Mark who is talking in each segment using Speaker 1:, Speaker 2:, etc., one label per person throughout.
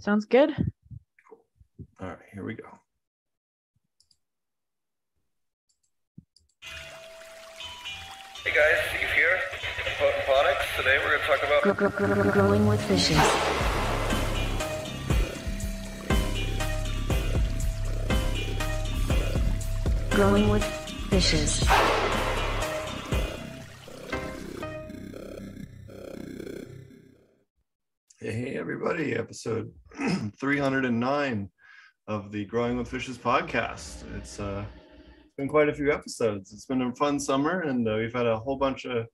Speaker 1: Sounds good.
Speaker 2: All right, here we go.
Speaker 3: Hey guys, Steve here, Potent Ponics. Today we're going to talk about
Speaker 4: Gr- gr- gr- growing with fishes. Growing with fishes.
Speaker 2: Hey, everybody, episode 309 of the Growing with Fishes podcast. It's uh, been quite a few episodes. It's been a fun summer, and uh, we've had a whole bunch of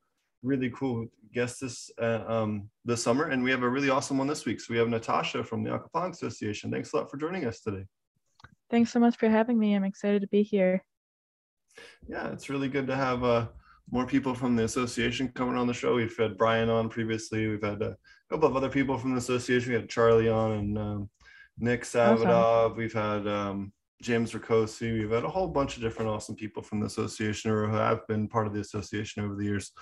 Speaker 2: really cool guests this uh, um, this summer, and we have a really awesome one this week. So we have Natasha from the Aquaponics Association. Thanks a lot for joining us today.
Speaker 1: Thanks so much for having me. I'm excited to be here.
Speaker 2: Yeah, it's really good to have uh, more people from the association coming on the show. We've had Brian on previously. We've had a couple of other people from the association. We had Charlie on and um, Nick Savidov. We've had um, James Rakocy. We've had a whole bunch of different awesome people from the association or who have been part of the association over the years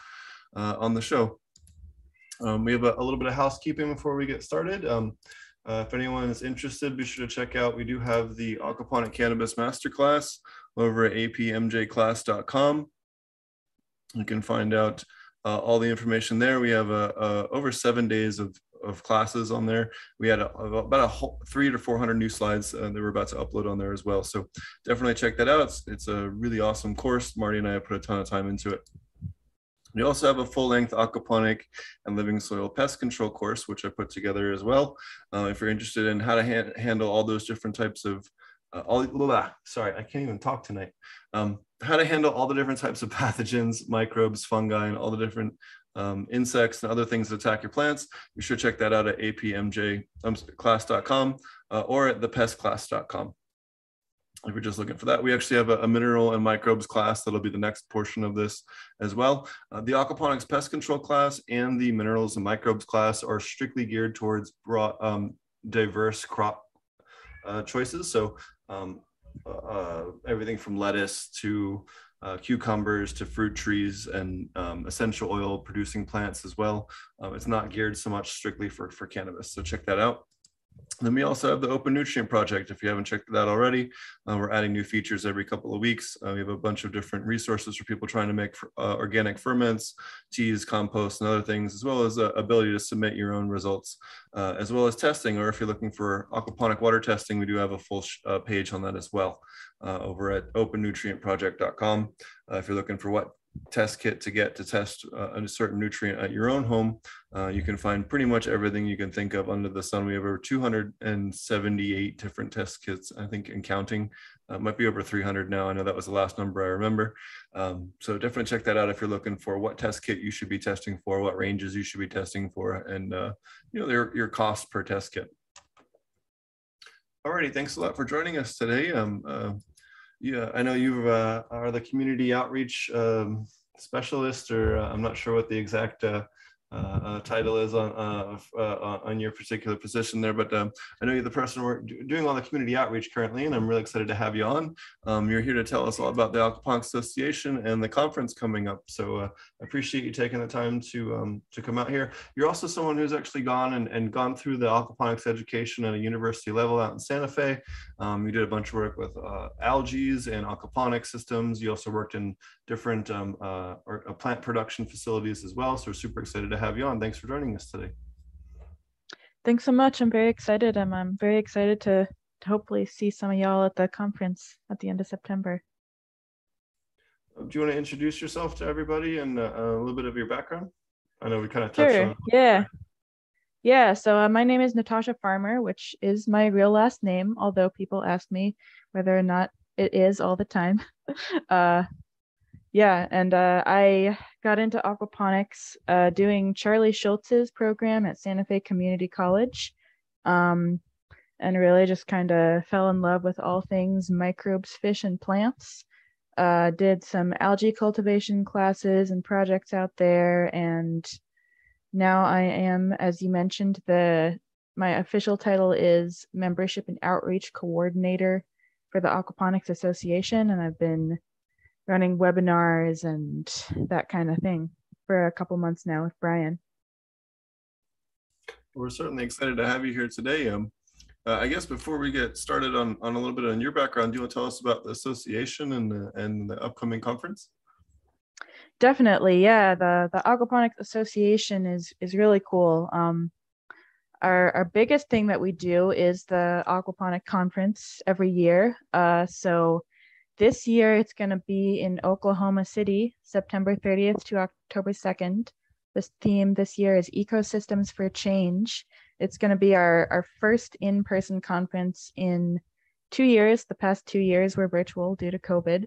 Speaker 2: uh, on the show. Um, we have a, a, little bit of housekeeping before we get started. Um, uh, if anyone is interested, be sure to check out. We do have the Aquaponic Cannabis Masterclass over at apmjclass.com. You can find out uh, all the information there. We have uh, uh, over seven days of, of classes on there. We had a, about a whole, three to 400 new slides uh, that we're about to upload on there as well. So definitely check that out. It's, it's a really awesome course. Marty and I have put a ton of time into it. We also have a full-length aquaponic and living soil pest control course, which I put together as well. Uh, if you're interested in how to ha handle all those different types of uh, all blah, sorry, I can't even talk tonight. Um, how to handle all the different types of pathogens, microbes, fungi, and all the different um, insects and other things that attack your plants. You should check that out at apmjclass.com uh, or at thepestclass.com. If you're just looking for that, we actually have a, a, mineral and microbes class that'll be the next portion of this as well. Uh, the aquaponics pest control class and the minerals and microbes class are strictly geared towards broad, um, diverse crop uh, choices. So um, uh, everything from lettuce to uh, cucumbers to fruit trees and um, essential oil producing plants as well. Um, it's not geared so much strictly for, for cannabis. So check that out. Then we also have the Open Nutrient Project. If you haven't checked that already, uh, we're adding new features every couple of weeks. Uh, we have a bunch of different resources for people trying to make uh, organic ferments, teas, compost, and other things, as well as the ability to submit your own results, uh, as well as testing. Or if you're looking for aquaponic water testing, we do have a full uh, page on that as well uh, over at opennutrientproject.com. if you're looking for what test kit to get to test uh, a certain nutrient at your own home. Uh, you can find pretty much everything you can think of under the sun. We have over 278 different test kits, I think, and counting. Uh, might be over 300 now. I know that was the last number I remember. Um, so definitely check that out if you're looking for what test kit you should be testing for, what ranges you should be testing for, and uh, you know your your cost per test kit. Alrighty, thanks a lot for joining us today. Um, uh, yeah, I know you uh, are the community outreach um, specialist, or uh, I'm not sure what the exact uh, uh, uh, title is on uh, uh, on your particular position there. But um, I know you're the person we're doing all the community outreach currently, and I'm really excited to have you on. Um, you're here to tell us all about the Aquaponics Association and the conference coming up. So uh, I appreciate you taking the time to um, to come out here. You're also someone who's actually gone and, and gone through the aquaponics education at a university level out in Santa Fe. Um, you did a bunch of work with uh, algae and aquaponic systems. You also worked in different um, or, plant production facilities as well. So we're super excited to have you on. Thanks for joining us today.
Speaker 1: Thanks so much. I'm very excited. I'm, I'm very excited to, to hopefully see some of y'all at the conference at the end of September.
Speaker 2: Uh, do you want to introduce yourself to everybody and uh, a little bit of your background? I know we kind of touched
Speaker 1: sure.
Speaker 2: on.
Speaker 1: Yeah. Yeah, so uh, my name is Natasha Farmer, which is my real last name, although people ask me whether or not it is all the time. uh, yeah, and uh, I got into aquaponics uh, doing Charlie Schultz's program at Santa Fe Community College, um, and really just kind of fell in love with all things microbes, fish, and plants. Uh, did some algae cultivation classes and projects out there, and now I am, as you mentioned, the my official title is membership and outreach coordinator for the Aquaponics Association, and I've been running webinars and that kind of thing for a couple months now with Brian.
Speaker 2: We're certainly excited to have you here today. Um, uh, I guess before we get started on, on a little bit on your background, do you want to tell us about the association and the, and the upcoming conference?
Speaker 1: Definitely, yeah. The the Aquaponics Association is is really cool. Um, our our biggest thing that we do is the Aquaponic Conference every year. Uh, so this year it's going to be in Oklahoma City, September 30th to October 2nd. This theme this year is Ecosystems for Change. It's going to be our, our first in person conference in two years. The past two years were virtual due to COVID.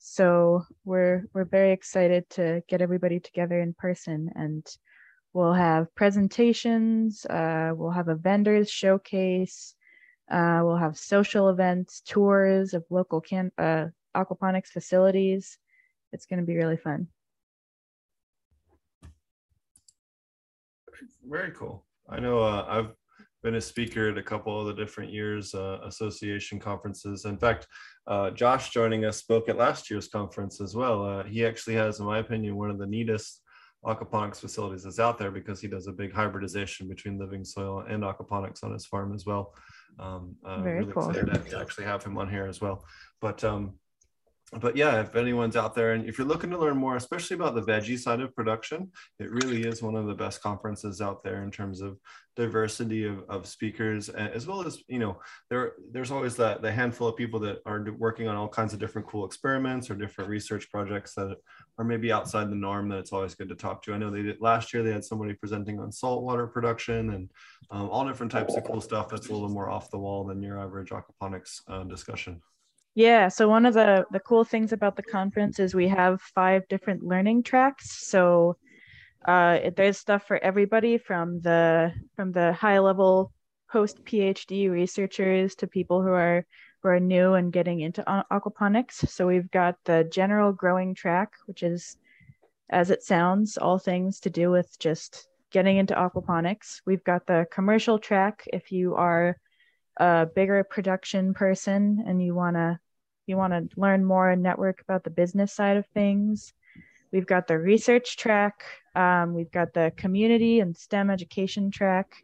Speaker 1: So we're we're very excited to get everybody together in person and we'll have presentations, uh, we'll have a vendors showcase, uh, we'll have social events, tours of local can uh, aquaponics facilities. It's going to be really fun.
Speaker 2: Very cool. I know uh, I've been a speaker at a couple of the different years uh, association conferences. In fact, uh, Josh joining us spoke at last year's conference as well. Uh, he actually has, in my opinion, one of the neatest aquaponics facilities that's out there because he does a big hybridization between living soil and aquaponics on his farm as well. Um, uh,
Speaker 1: Very
Speaker 2: really
Speaker 1: cool.
Speaker 2: excited to actually have him on here as well. But um, but yeah, if anyone's out there and if you're looking to learn more, especially about the veggie side of production, it really is one of the best conferences out there in terms of diversity of, of speakers, as well as, you know, there there's always that the handful of people that are working on all kinds of different cool experiments or different research projects that are maybe outside the norm that it's always good to talk to. I know they did last year, they had somebody presenting on saltwater production and um, all different types of cool stuff that's a little more off the wall than your average aquaponics uh, discussion.
Speaker 1: Yeah, so one of the the cool things about the conference is we have five different learning tracks. So uh, there's stuff for everybody from the from the high level post PhD researchers to people who are who are new and getting into aquaponics. So we've got the general growing track, which is as it sounds, all things to do with just getting into aquaponics. We've got the commercial track if you are a bigger production person and you want to you want to learn more and network about the business side of things. We've got the research track um, we've got the community and stem education track.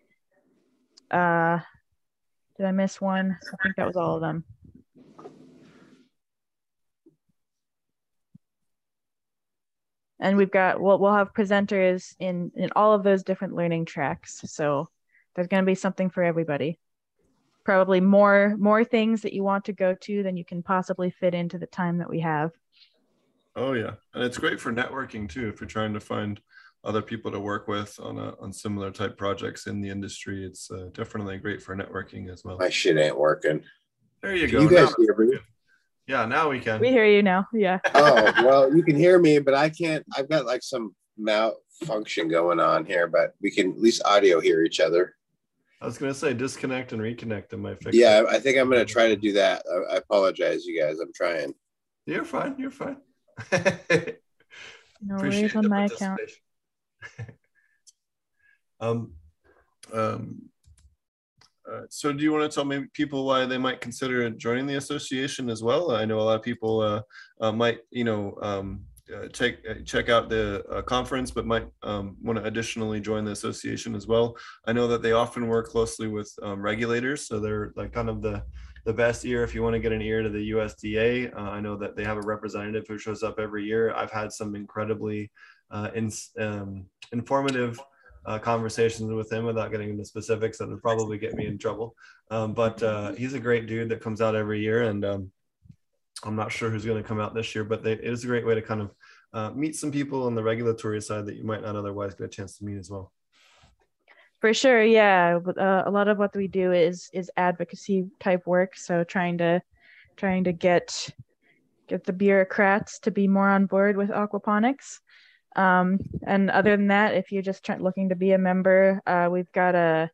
Speaker 1: Uh, did i miss one? I think that was all of them. And we've got we'll, we'll have presenters in in all of those different learning tracks. So there's going to be something for everybody probably more more things that you want to go to than you can possibly fit into the time that we have
Speaker 2: Oh yeah, and it's great for networking too. If you're trying to find other people to work with on a, on similar type projects in the industry, it's uh, definitely great for networking as well.
Speaker 5: My shit ain't working.
Speaker 2: There you
Speaker 5: Can
Speaker 2: go.
Speaker 5: you guys
Speaker 2: Now-
Speaker 5: hear me?
Speaker 2: yeah, now we can.
Speaker 1: we hear you now yeah
Speaker 5: Oh, well, you can hear me, but I can't. I've got like some malfunction going on here, but we can at least audio hear each other.
Speaker 2: I was gonna say disconnect and reconnect and my fix.
Speaker 5: Yeah. I think I'm going to try to do that. I, I apologize, you guys. I'm trying.
Speaker 2: you're fine. You're fine.
Speaker 1: no worries on my account
Speaker 2: um, um, uh, so do you want to tell maybe people why they might consider joining the association as well? I know a lot of people uh, uh, might, you know, um, uh, check uh, check out the uh, conference, but might um, want to additionally join the association as well. I know that they often work closely with um, regulators, so they're like kind of the the best ear if you want to get an ear to the USDA. Uh, I know that they have a representative who shows up every year. I've had some incredibly uh, in, um, informative uh, conversations with him without getting into specifics that would probably get me in trouble. Um, but uh, he's a great dude that comes out every year, and um, I'm not sure who's going to come out this year, but they, it is a great way to kind of uh, meet some people on the regulatory side that you might not otherwise get a chance to meet as well.
Speaker 1: for sure yeah. Uh, a lot of what we do is is advocacy type work. So trying to trying to get get the bureaucrats to be more on board with aquaponics. Um, and other than that if you're just looking to be a member uh, we've got a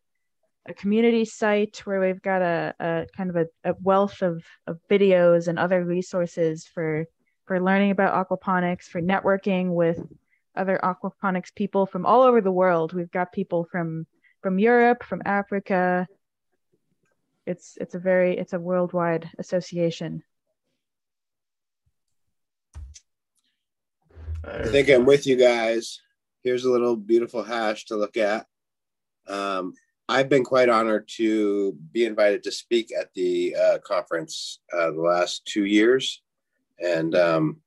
Speaker 1: a community site where we've got a, a kind of a, a wealth of, of videos and other resources for for learning about aquaponics for networking with other aquaponics people from all over the world we've got people from from Europe, from Africa. It's it's a very it's a worldwide association.
Speaker 5: I think I'm with you guys. Here's a little beautiful hash to look at. Um, I've been quite honored to be invited to speak at the uh, conference uh, the last two years, and um,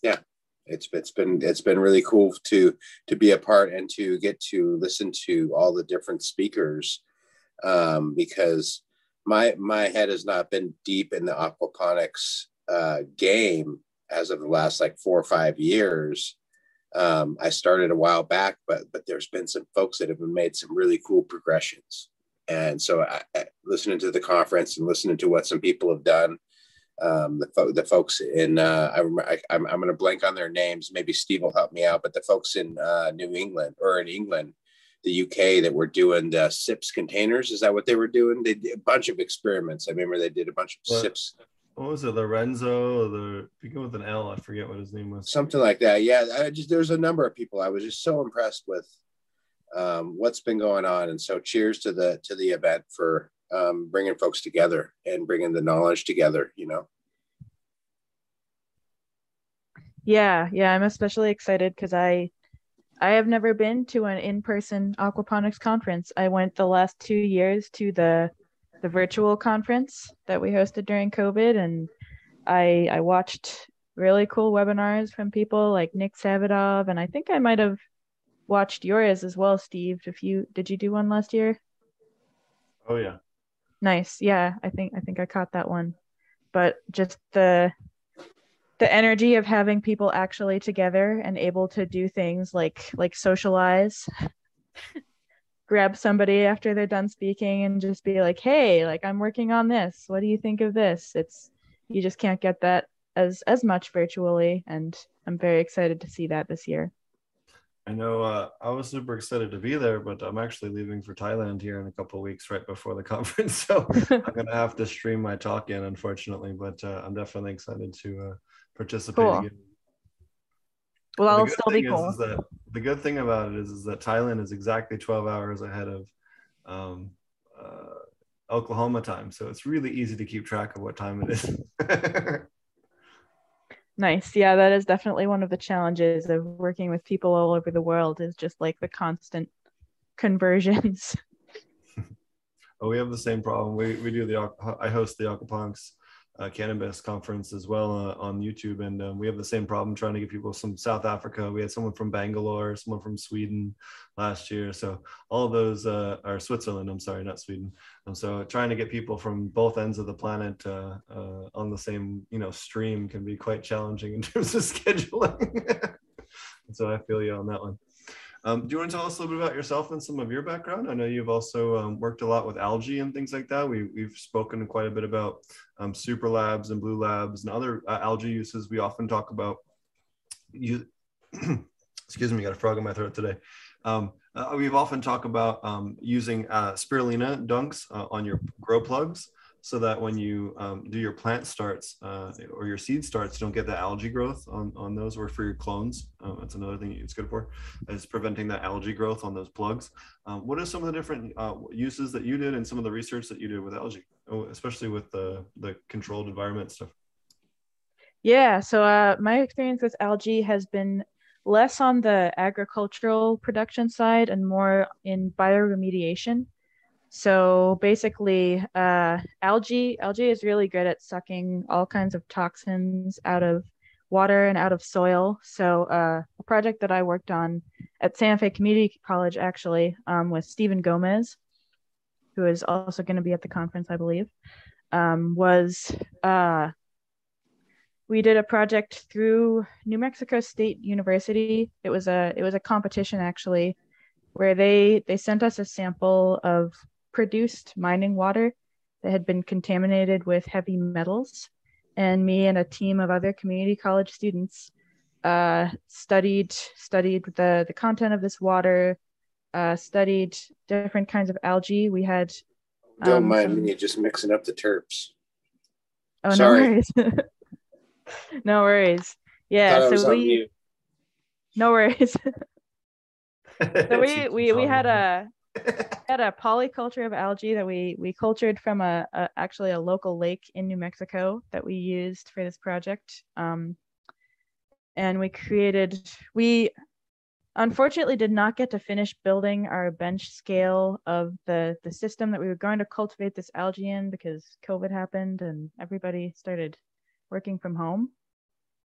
Speaker 5: yeah, it's it's been it's been really cool to to be a part and to get to listen to all the different speakers um, because my my head has not been deep in the aquaponics uh, game as of the last like four or five years. Um, I started a while back, but but there's been some folks that have made some really cool progressions. And so, I, I, listening to the conference and listening to what some people have done, um, the, fo- the folks in uh, I remember, I, am I'm going to blank on their names. Maybe Steve will help me out. But the folks in uh, New England or in England, the UK, that were doing the SIPS containers. Is that what they were doing? They did a bunch of experiments. I remember they did a bunch of
Speaker 2: What?
Speaker 5: SIPS
Speaker 2: What was it? Lorenzo, the begin with an L. I forget what his name was.
Speaker 5: something like that. Yeah, I just there's a number of people I was just so impressed with um, what's been going on, and so cheers to the to the event for um, bringing folks together and bringing the knowledge together. You know,
Speaker 1: Yeah, yeah, I'm especially excited because I I have never been to an in-person aquaponics conference. I went the last two years to the the virtual conference that we hosted during COVID, and I I watched really cool webinars from people like Nick Savidov, and I think I might have watched yours as well, Steve. If you did you do one last year?
Speaker 2: Oh yeah.
Speaker 1: Nice. Yeah, I think I think I caught that one. But just the the energy of having people actually together and able to do things like like socialize grab somebody after they're done speaking and just be like hey like i'm working on this what do you think of this it's you just can't get that as as much virtually and i'm very excited to see that this year
Speaker 2: I know uh, I was super excited to be there, but I'm actually leaving for Thailand here in a couple of weeks right before the conference. So I'm going to have to stream my talk in, unfortunately, but uh, I'm definitely excited to uh, participate
Speaker 1: Cool.
Speaker 2: again.
Speaker 1: well i'll still be
Speaker 2: thing is-
Speaker 1: cool
Speaker 2: is that, the good thing about it is, is that Thailand is exactly 12 hours ahead of um, uh, Oklahoma time. So it's really easy to keep track of what time it is.
Speaker 1: Nice. Yeah, that is definitely one of the challenges of working with people all over the world is just like the constant conversions.
Speaker 2: Oh, we have the same problem. We, we do the I host the Aquapunks uh, cannabis conference as well uh, on YouTube, and um, we have the same problem trying to get people from South Africa. We had someone from Bangalore, someone from Sweden last year. So all those uh, are Switzerland. I'm sorry, not Sweden. And so trying to get people from both ends of the planet uh, uh, on the same you know stream can be quite challenging in terms of scheduling. so I feel you on that one. Um, do you want to tell us a little bit about yourself and some of your background? I know you've also um, worked a lot with algae and things like that. We, we've spoken quite a bit about um, super labs and blue labs and other uh, algae uses. We often talk about you. excuse me, got a frog in my throat today. Um, uh, we've often talked about um, using uh, spirulina dunks uh, on your grow plugs so that when you um, do your plant starts uh, or your seed starts, you don't get the algae growth on, on those or for your clones. Uh, that's another thing it's good for is preventing that algae growth on those plugs. Um, what are some of the different uh, uses that you did and some of the research that you did with algae, oh, especially with the, the controlled environment stuff?
Speaker 1: Yeah, so uh, my experience with algae has been less on the agricultural production side and more in bioremediation. So basically, uh, algae algae is really good at sucking all kinds of toxins out of water and out of soil. So uh, a project that I worked on at Santa Fe Community College actually um, with Stephen Gomez, who is also going to be at the conference, I believe, um, was uh, we did a project through New Mexico State University. It was a it was a competition actually, where they they sent us a sample of produced mining water that had been contaminated with heavy metals, and me and a team of other community college students uh, studied studied the the content of this water, uh, studied different kinds of algae. We had
Speaker 5: don't
Speaker 1: Um,
Speaker 5: mind
Speaker 1: some-
Speaker 5: me just mixing up the terps.
Speaker 1: oh
Speaker 5: Sorry.
Speaker 1: no worries, no worries. Yeah,
Speaker 5: Thought I was
Speaker 1: so we no worries. So we we we had a had a polyculture of algae that we we cultured from a, a actually a local lake in New Mexico that we used for this project. Um, and we created we unfortunately did not get to finish building our bench scale of the the system that we were going to cultivate this algae in because covid happened and everybody started working from home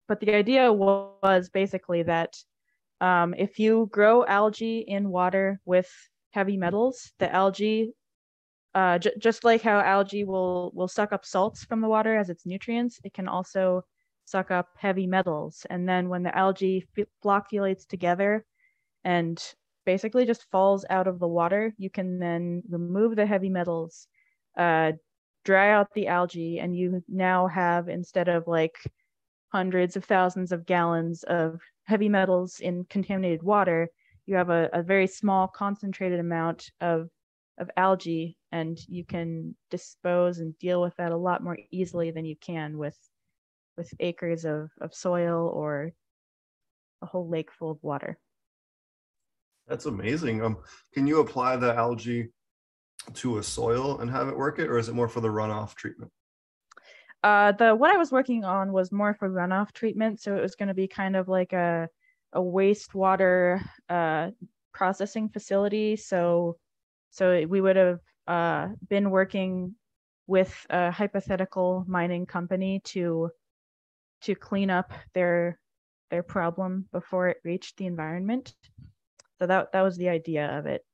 Speaker 1: but the idea was basically that um, if you grow algae in water with heavy metals the algae uh, j- just like how algae will will suck up salts from the water as its nutrients it can also suck up heavy metals. And then when the algae f- flocculates together and basically just falls out of the water you can then remove the heavy metals uh, dry out the algae and you now have instead of like hundreds of thousands of gallons of heavy metals in contaminated water you have a, a very small concentrated amount of of algae and you can dispose and deal with that a lot more easily than you can with with acres of, of soil or a whole lake full of water.
Speaker 2: That's amazing. Um, can you apply the algae to a soil and have it work it, or is it more for the runoff treatment?
Speaker 1: Uh, the what I was working on was more for runoff treatment, so it was going to be kind of like a a wastewater uh, processing facility. So so we would have uh, been working with a hypothetical mining company to to clean up their their problem before it reached the environment. So that that was the idea of it.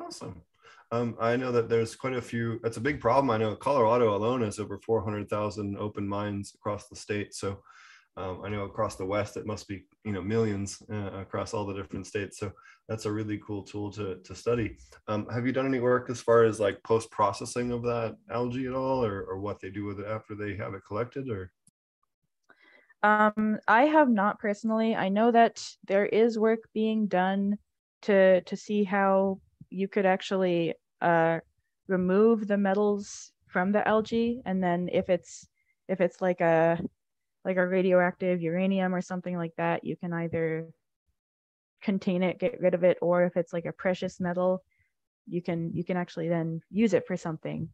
Speaker 2: Awesome. Um, I know that there's quite a few. That's a big problem. I know Colorado alone has over 400,000 open mines across the state. So um, I know across the West it must be you know millions uh, across all the different states. So that's a really cool tool to to study. Um, have you done any work as far as like post processing of that algae at all, or or what they do with it after they have it collected, or?
Speaker 1: Um, I have not personally. I know that there is work being done to to see how you could actually uh, remove the metals from the algae, and then if it's if it's like a like a radioactive uranium or something like that, you can either contain it, get rid of it, or if it's like a precious metal, you can you can actually then use it for something.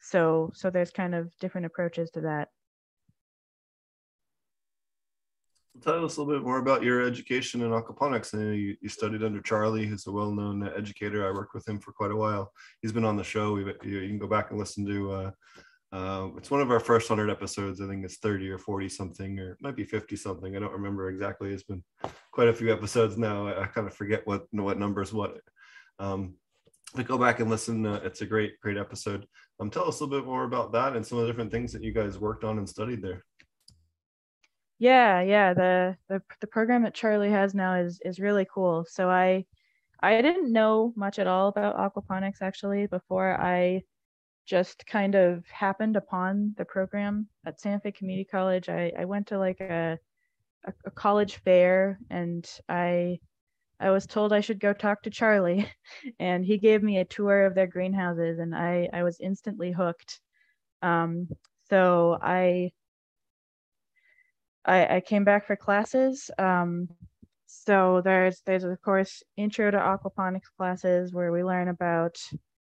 Speaker 1: So so there's kind of different approaches to that.
Speaker 2: Tell us a little bit more about your education in aquaponics. I know you, you studied under Charlie, who's a well-known educator. I worked with him for quite a while. He's been on the show. We've, you, you can go back and listen to. Uh, uh, it's one of our first hundred episodes. I think it's thirty or forty something, or might be fifty something. I don't remember exactly. It's been quite a few episodes now. I, I kind of forget what what numbers what. Um, but go back and listen. Uh, it's a great great episode. Um, tell us a little bit more about that and some of the different things that you guys worked on and studied there.
Speaker 1: Yeah, yeah. The the the program that Charlie has now is is really cool. So I I didn't know much at all about aquaponics actually before I just kind of happened upon the program at Santa Fe Community College. I, I went to like a, a, a college fair and I I was told I should go talk to Charlie and he gave me a tour of their greenhouses and I, I was instantly hooked. Um, so I I, I came back for classes. Um, so there's there's of course intro to aquaponics classes where we learn about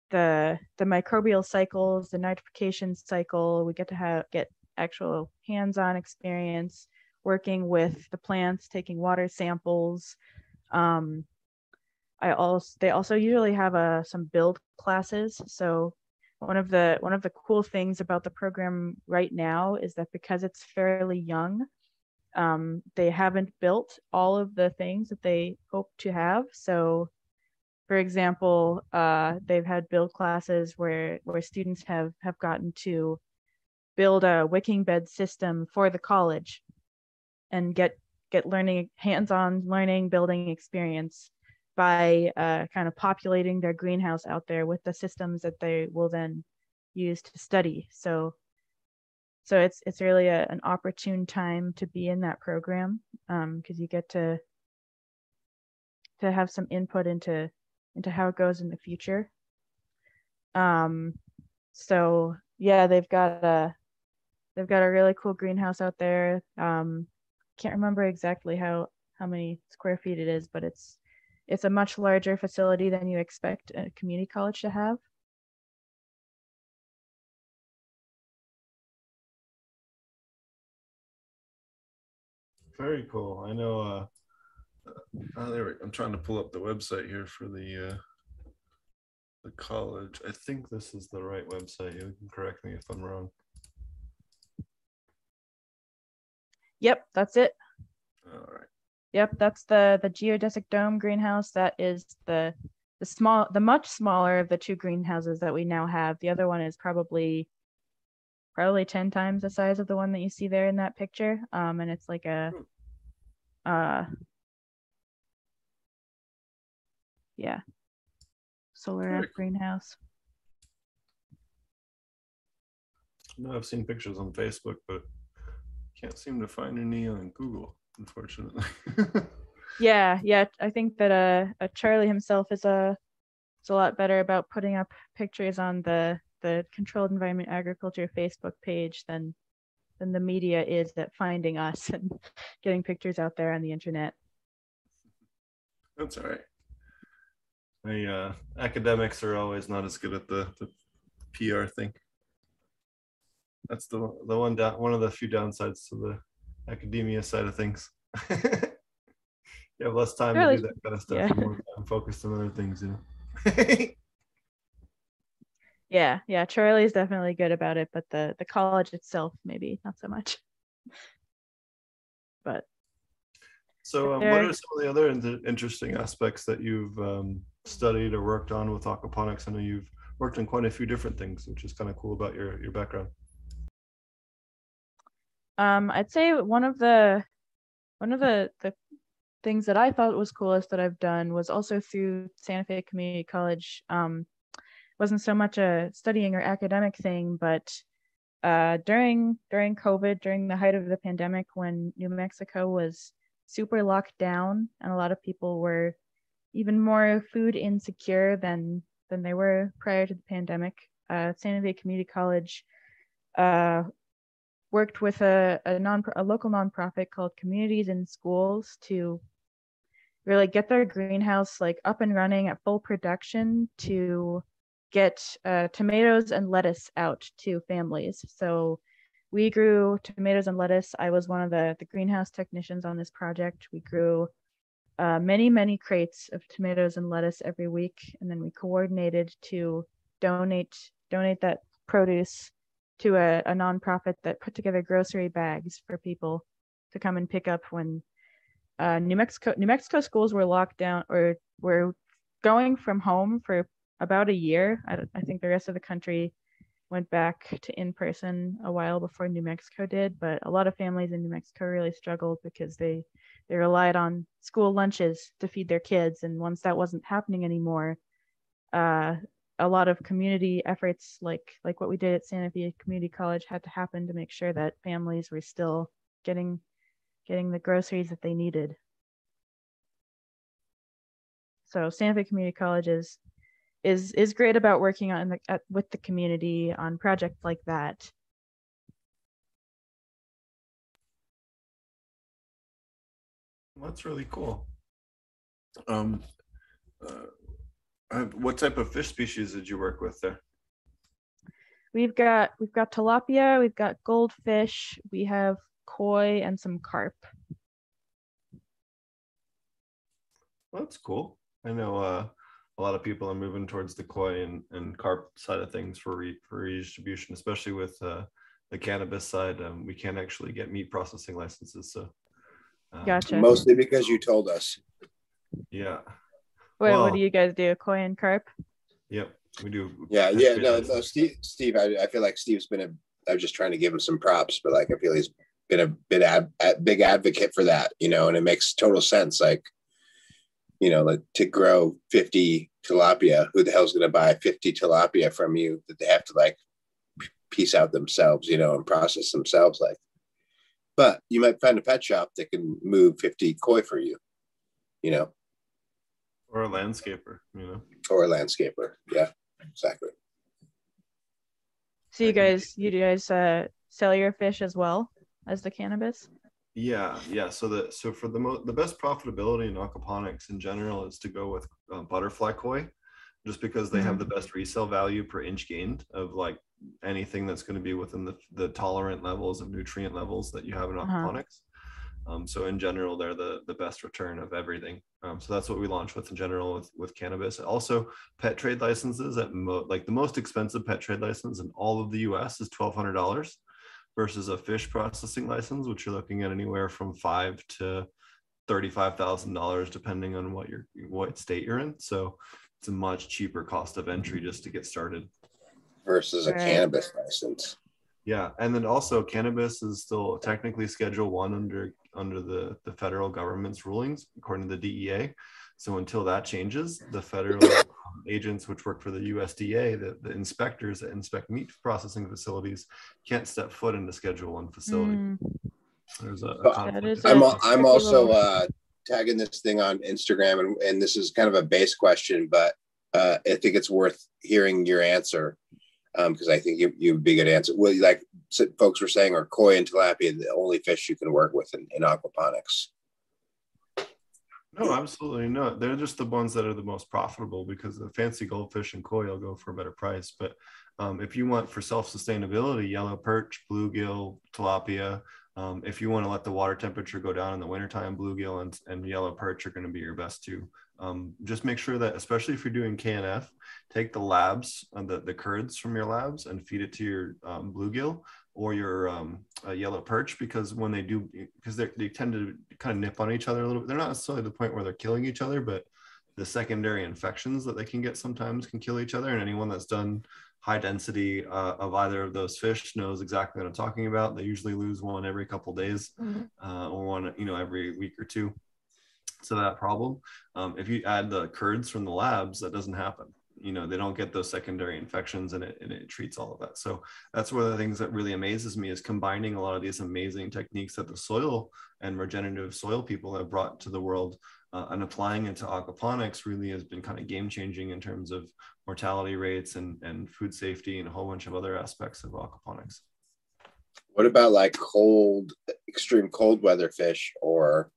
Speaker 1: the the microbial cycles, the nitrification cycle. We get to have get actual hands-on experience working with the plants, taking water samples. Um, I also they also usually have a uh, some build classes. So one of the one of the cool things about the program right now is that because it's fairly young, um, they haven't built all of the things that they hope to have. So, for example, uh, they've had build classes where where students have have gotten to build a wicking bed system for the college and get get learning hands-on learning building experience by uh, kind of populating their greenhouse out there with the systems that they will then use to study. So so it's it's really a, an opportune time to be in that program because um, you get to to have some input into into how it goes in the future. Um, so yeah, they've got a they've got a really cool greenhouse out there. Um, can't remember exactly how how many square feet it is, but it's it's a much larger facility than you expect a community college to have.
Speaker 2: Very cool. I know uh, Oh, there we, I'm trying to pull up the website here for the uh, the college. I think this is the right website. You can correct me if I'm wrong.
Speaker 1: Yep, that's it.
Speaker 2: All right.
Speaker 1: Yep, that's the the geodesic dome greenhouse. That is the the small, the much smaller of the two greenhouses that we now have. The other one is probably probably 10 times the size of the one that you see there in that picture. Um, and it's like a uh yeah solar
Speaker 2: Very
Speaker 1: F greenhouse.
Speaker 2: No, I've seen pictures on Facebook, but can't seem to find any on Google, unfortunately.
Speaker 1: Yeah, yeah. I think that uh, uh Charlie himself is a is a lot better about putting up pictures on the the controlled environment agriculture Facebook page than than the media is at finding us and getting pictures out there on the internet.
Speaker 2: That's all right. The uh, academics are always not as good at the, the PR thing. That's the the one down one of the few downsides to the academia side of things. you have less time
Speaker 1: Really?
Speaker 2: to do that kind of stuff.
Speaker 1: Yeah.
Speaker 2: More time focused on other things, you know.
Speaker 1: Yeah, yeah. Charlie's definitely good about it, but the the college itself maybe not so much. But
Speaker 2: so, um, what are some of the other in- interesting aspects that you've um, studied or worked on with aquaponics? I know you've worked on quite a few different things, which is kind of cool about your your background.
Speaker 1: Um, I'd say one of the one of the the things that I thought was coolest that I've done was also through Santa Fe Community College. Um, wasn't so much a studying or academic thing, but uh, during during COVID, during the height of the pandemic, when New Mexico was super locked down and a lot of people were even more food insecure than than they were prior to the pandemic, uh, Santa Fe Community College uh, worked with a, a non a local nonprofit called Communities in Schools to really get their greenhouse like up and running at full production to get uh, tomatoes and lettuce out to families. So we grew tomatoes and lettuce. I was one of the the greenhouse technicians on this project. We grew uh, many many crates of tomatoes and lettuce every week, and then we coordinated to donate donate that produce to a, a nonprofit that put together grocery bags for people to come and pick up when uh, New Mexico New Mexico schools were locked down or were going from home for about a year. I, I think the rest of the country went back to in person a while before New Mexico did, but a lot of families in New Mexico really struggled because they they relied on school lunches to feed their kids, and once that wasn't happening anymore, uh, a lot of community efforts like like what we did at Santa Fe Community College had to happen to make sure that families were still getting getting the groceries that they needed. So Santa Fe Community College is is is great about working on the, at, with the community on projects like that.
Speaker 2: That's really cool. Um, uh, what type of fish species did you work with there?
Speaker 1: We've got we've got tilapia, we've got goldfish, we have koi and some carp.
Speaker 2: Well, that's cool. I know uh, a lot of people are moving towards the koi and, and carp side of things for re, for redistribution, especially with uh, the cannabis side. Um, we can't actually get meat processing licenses, so um,
Speaker 1: Gotcha.
Speaker 5: Mostly because you told us.
Speaker 2: Yeah.
Speaker 1: Wait,
Speaker 2: Well-
Speaker 1: what do you guys do? Koi and carp?
Speaker 2: Yep. We do.
Speaker 5: Yeah, yeah, no, no, Steve, Steve, I, I feel like Steve's been a, I was just trying to give him some props, but like, I feel he's been a bit ad, a big advocate for that, you know, and it makes total sense. Like, you know, like to grow 50 tilapia, who the hell's going to buy 50 tilapia from you that they have to like piece out themselves, you know, and process themselves? Like, but you might find a pet shop that can move 50 koi for you, you know,
Speaker 2: Or a landscaper, you know.
Speaker 5: or a landscaper. Yeah, exactly.
Speaker 1: So you guys you guys uh sell your fish as well as the cannabis?
Speaker 2: Yeah, yeah. So the so for the most the best profitability in aquaponics in general is to go with uh, butterfly koi, just because they have the best resale value per inch gained of like anything that's going to be within the the tolerant levels of nutrient levels that you have in
Speaker 1: Uh-huh.
Speaker 2: aquaponics. Um, so in general, they're the the best return of everything. Um, so that's what we launched with in general with, with cannabis. Also, pet trade licenses at mo- like the most expensive pet trade license in all of the U.S. is twelve hundred dollars, versus a fish processing license, which you're looking at anywhere from five to thirty-five thousand dollars, depending on what your what state you're in. So it's a much cheaper cost of entry just to get started.
Speaker 5: Versus a cannabis license.
Speaker 2: Yeah, and then also cannabis is still technically Schedule One under under the the federal government's rulings, according to the DEA. So until that changes, the federal agents, which work for the USDA, the, the inspectors that inspect meat processing facilities, can't step foot into Schedule One facility.
Speaker 1: Mm,
Speaker 2: There's a, a
Speaker 5: But-
Speaker 2: conflict.
Speaker 1: That is
Speaker 2: there.
Speaker 5: I'm
Speaker 1: a
Speaker 5: al- I'm also uh, tagging this thing on Instagram, and, and this is kind of a base question, but uh, I think it's worth hearing your answer because I think you you'd be a good answer. Well, like folks were saying, are koi and tilapia the only fish you can work with in, in aquaponics?
Speaker 2: No, absolutely not. They're just the ones that are the most profitable because the fancy goldfish and koi will go for a better price. But um, if you want for self sustainability, yellow perch, bluegill, tilapia. Um, if you want to let the water temperature go down in the wintertime, bluegill and, and yellow perch are going to be your best two. Um, just make sure that, especially if you're doing KNF, take the labs, uh, the, the curds from your labs and feed it to your um, bluegill or your um, uh, yellow perch because when they do, because they tend to kind of nip on each other a little bit. They're not necessarily the point where they're killing each other, but the secondary infections that they can get sometimes can kill each other. And anyone that's done high density uh, of either of those fish knows exactly what I'm talking about. They usually lose one every couple days
Speaker 1: Mhm.
Speaker 2: uh, or one, you know, every week or two. So that problem, um, if you add the curds from the labs, that doesn't happen. You know, they don't get those secondary infections and it, and it treats all of that. So that's one of the things that really amazes me is combining a lot of these amazing techniques that the soil and regenerative soil people have brought to the world uh, and applying it to aquaponics really has been kind of game changing in terms of mortality rates and, and food safety and a whole bunch of other aspects of aquaponics.
Speaker 5: What about like cold, extreme cold weather fish, or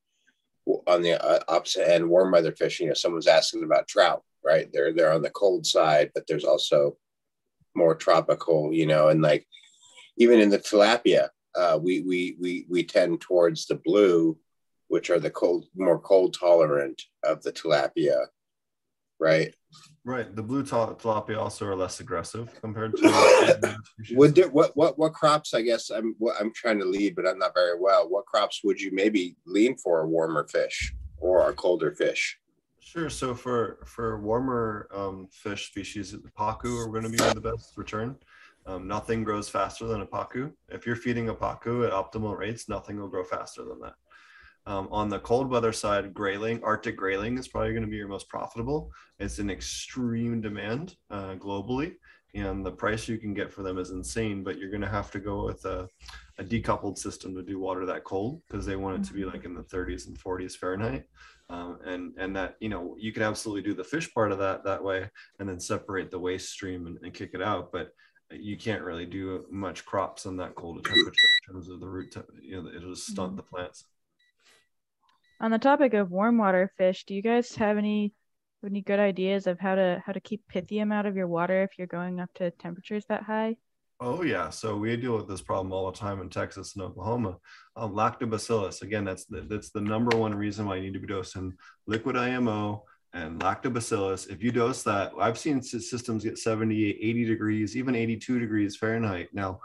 Speaker 5: on the uh, opposite end, warm weather fish? You know, someone's asking about trout, right? They're they're on the cold side, but there's also more tropical, you know, and like even in the tilapia, uh, we we we we tend towards the blue, which are the cold, more cold tolerant of the tilapia, right?
Speaker 2: Right. The blue til- tilapia also are less aggressive compared to.
Speaker 5: Would there, what what what crops? I guess I'm what I'm trying to lead, but I'm not very well. What crops would you maybe lean for a warmer fish or a colder fish?
Speaker 2: Sure. So for for warmer um, fish species, the pacu are going to be the best return. Um, nothing grows faster than a pacu. If you're feeding a pacu at optimal rates, nothing will grow faster than that. Um, on the cold weather side, grayling, Arctic grayling is probably going to be your most profitable. It's in extreme demand uh, globally, and the price you can get for them is insane. But you're going to have to go with a, a decoupled system to do water that cold because they want it to be like in the 30s and 40s Fahrenheit um, and and that you know you can absolutely do the fish part of that that way and then separate the waste stream and, and kick it out but you can't really do much crops on that cold temperature in terms of the root te- you know it'll just stunt
Speaker 1: Mhm.
Speaker 2: the plants
Speaker 1: On the topic of warm water fish, do you guys have any any good ideas of how to how to keep pythium out of your water if you're going up to temperatures that high?
Speaker 2: Oh yeah, so we deal with this problem all the time in Texas and Oklahoma. Um, lactobacillus, again, that's the, that's the number one reason why you need to be dosing liquid IMO and lactobacillus. If you dose that, I've seen systems get 70, 80 degrees, even 82 degrees Fahrenheit. Now,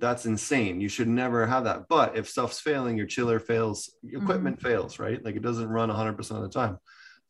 Speaker 2: that's insane. You should never have that. But if stuff's failing, your chiller fails, your equipment fails, right? Like it doesn't run 100% of the time.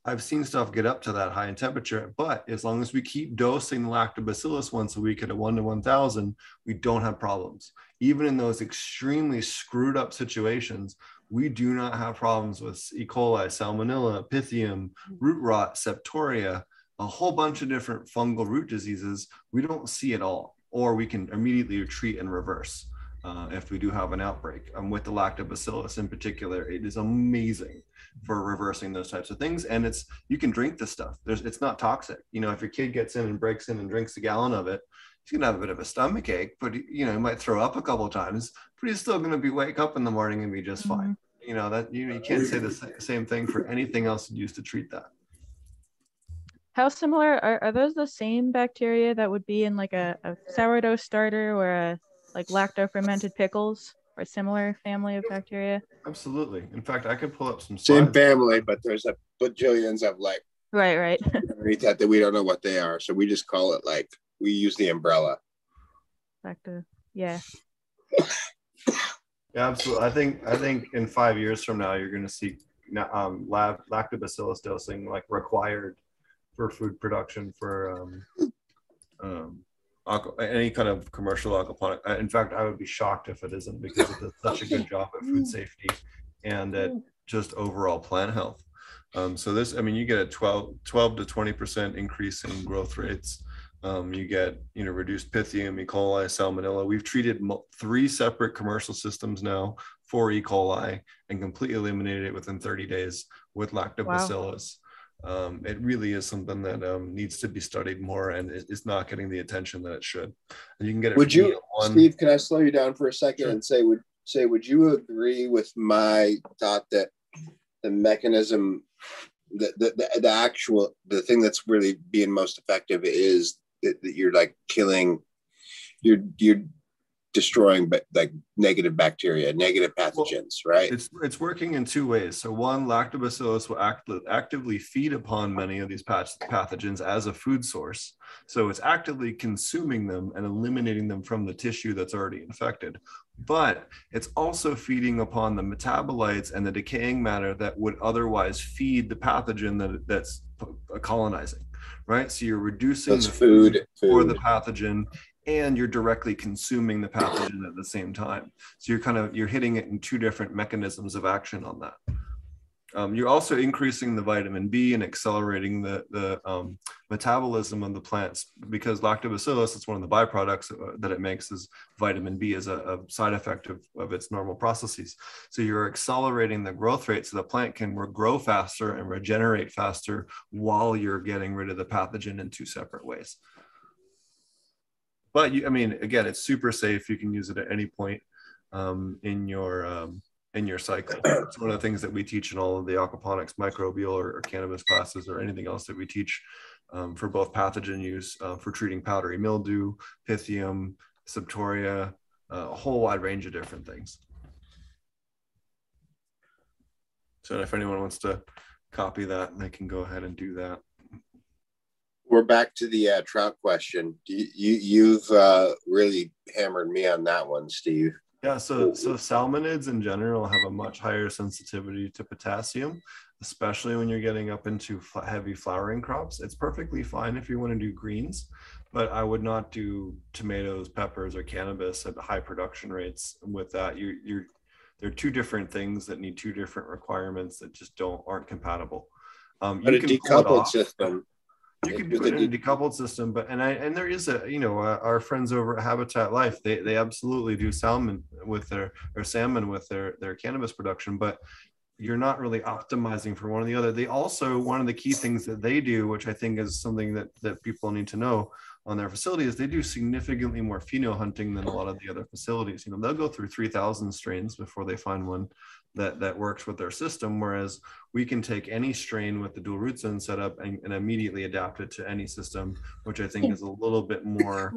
Speaker 2: I've seen stuff get up to that high in temperature, but as long as we keep dosing the lactobacillus once a week at a one to 1000, we don't have problems. Even in those extremely screwed up situations, we do not have problems with E. coli, salmonella, pythium, root rot, septoria, a whole bunch of different fungal root diseases. We don't see it all, or we can immediately treat and reverse uh, if we do have an outbreak. Um, with the lactobacillus in particular, it is amazing for reversing those types of things. And it's you can drink this stuff. There's it's not toxic. You know, if your kid gets in and breaks in and drinks a gallon of it, he's gonna have a bit of a stomach ache, but you know, he might throw up a couple of times, but he's still gonna be wake up in the morning and be just mm-hmm. fine. You know that you, you can't say the same thing for anything else used to treat that.
Speaker 1: How similar are, are those the same bacteria that would be in like a, a sourdough starter or a like lacto fermented pickles? Or similar family of bacteria?
Speaker 2: Absolutely. In fact, I could pull up some
Speaker 5: Same
Speaker 2: slides.
Speaker 5: family, but there's a bajillions of like
Speaker 1: Right, right.
Speaker 5: underneath that that we don't know what they are. So we just call it like we use the umbrella.
Speaker 1: Back to yeah.
Speaker 2: Yeah, absolutely. I think I think in five years from now, you're going to see na- um, lab, lactobacillus dosing like required for food production for um, um, aqua, any kind of commercial aquaponic. uh, In fact, I would be shocked if it isn't because it does such a good job at food safety and at just overall plant health. Um, so this, I mean, you get a 12, 12 to 20% increase in growth rates. Um, you get, you know, reduced Pythium, E. coli, Salmonella. We've treated three separate commercial systems now for E. coli and completely eliminated it within 30 days with lactobacillus. Um, it really is something that um, needs to be studied more and it- it's not getting the attention that it should. And you can get it
Speaker 5: Would you,
Speaker 2: one-
Speaker 5: Steve? Can I slow you down for a second
Speaker 2: Sure.
Speaker 5: and say would say would you agree with my thought that the mechanism, the the, the, the actual the thing that's really being most effective is that, that you're like killing, you're you're destroying like negative bacteria, negative pathogens, right?
Speaker 2: It's it's working in two ways. So one, lactobacillus will act, actively feed upon many of these pathogens as a food source. So it's actively consuming them and eliminating them from the tissue that's already infected. But it's also feeding upon the metabolites and the decaying matter that would otherwise feed the pathogen that that's colonizing, right? So you're reducing
Speaker 5: That's
Speaker 2: the
Speaker 5: food,
Speaker 2: for the pathogen and you're directly consuming the pathogen at the same time. So you're kind of you're hitting it in two different mechanisms of action on that. Um, you're also increasing the vitamin b and accelerating the the um, metabolism of the plants because lactobacillus it's one of the byproducts uh, that it makes is vitamin b as a, a side effect of, of its normal processes. So you're accelerating the growth rate so the plant can grow faster and regenerate faster while you're getting rid of the pathogen in two separate ways but you, I mean, again, it's super safe. You can use it at any point um, in your um, in your cycle. It's one of the things that we teach in all of the aquaponics, microbial or, or cannabis classes, or anything else that we teach um, for both pathogen use uh, for treating powdery mildew, pythium, septoria, uh, a whole wide range of different things. So if anyone wants to copy that, they can go ahead and do that.
Speaker 5: We're back to the uh, trout question. You, you you've uh, really hammered me on that one, Steve.
Speaker 2: Yeah, so so salmonids in general have a much higher sensitivity to potassium, especially when you're getting up into heavy flowering crops. It's perfectly fine if you want to do greens, but I would not do tomatoes, peppers, or cannabis at high production rates. With that, you you're they're two different things that need two different requirements that just don't aren't compatible. Um,
Speaker 5: But a
Speaker 2: can pull it
Speaker 5: decoupled system.
Speaker 2: You can do it in a decoupled system, but and I and there is a you know uh, our friends over at Habitat Life they they absolutely do salmon with their or salmon with their their cannabis production, but you're not really optimizing for one or the other. They also one of the key things that they do, which I think is something that that people need to know on their facility, is they do significantly more pheno hunting than a lot of the other facilities. You know, they'll go through 3,000 strains before they find one that that works with their system, whereas we can take any strain with the dual root zone setup and, and immediately adapt it to any system, which I think is a little bit more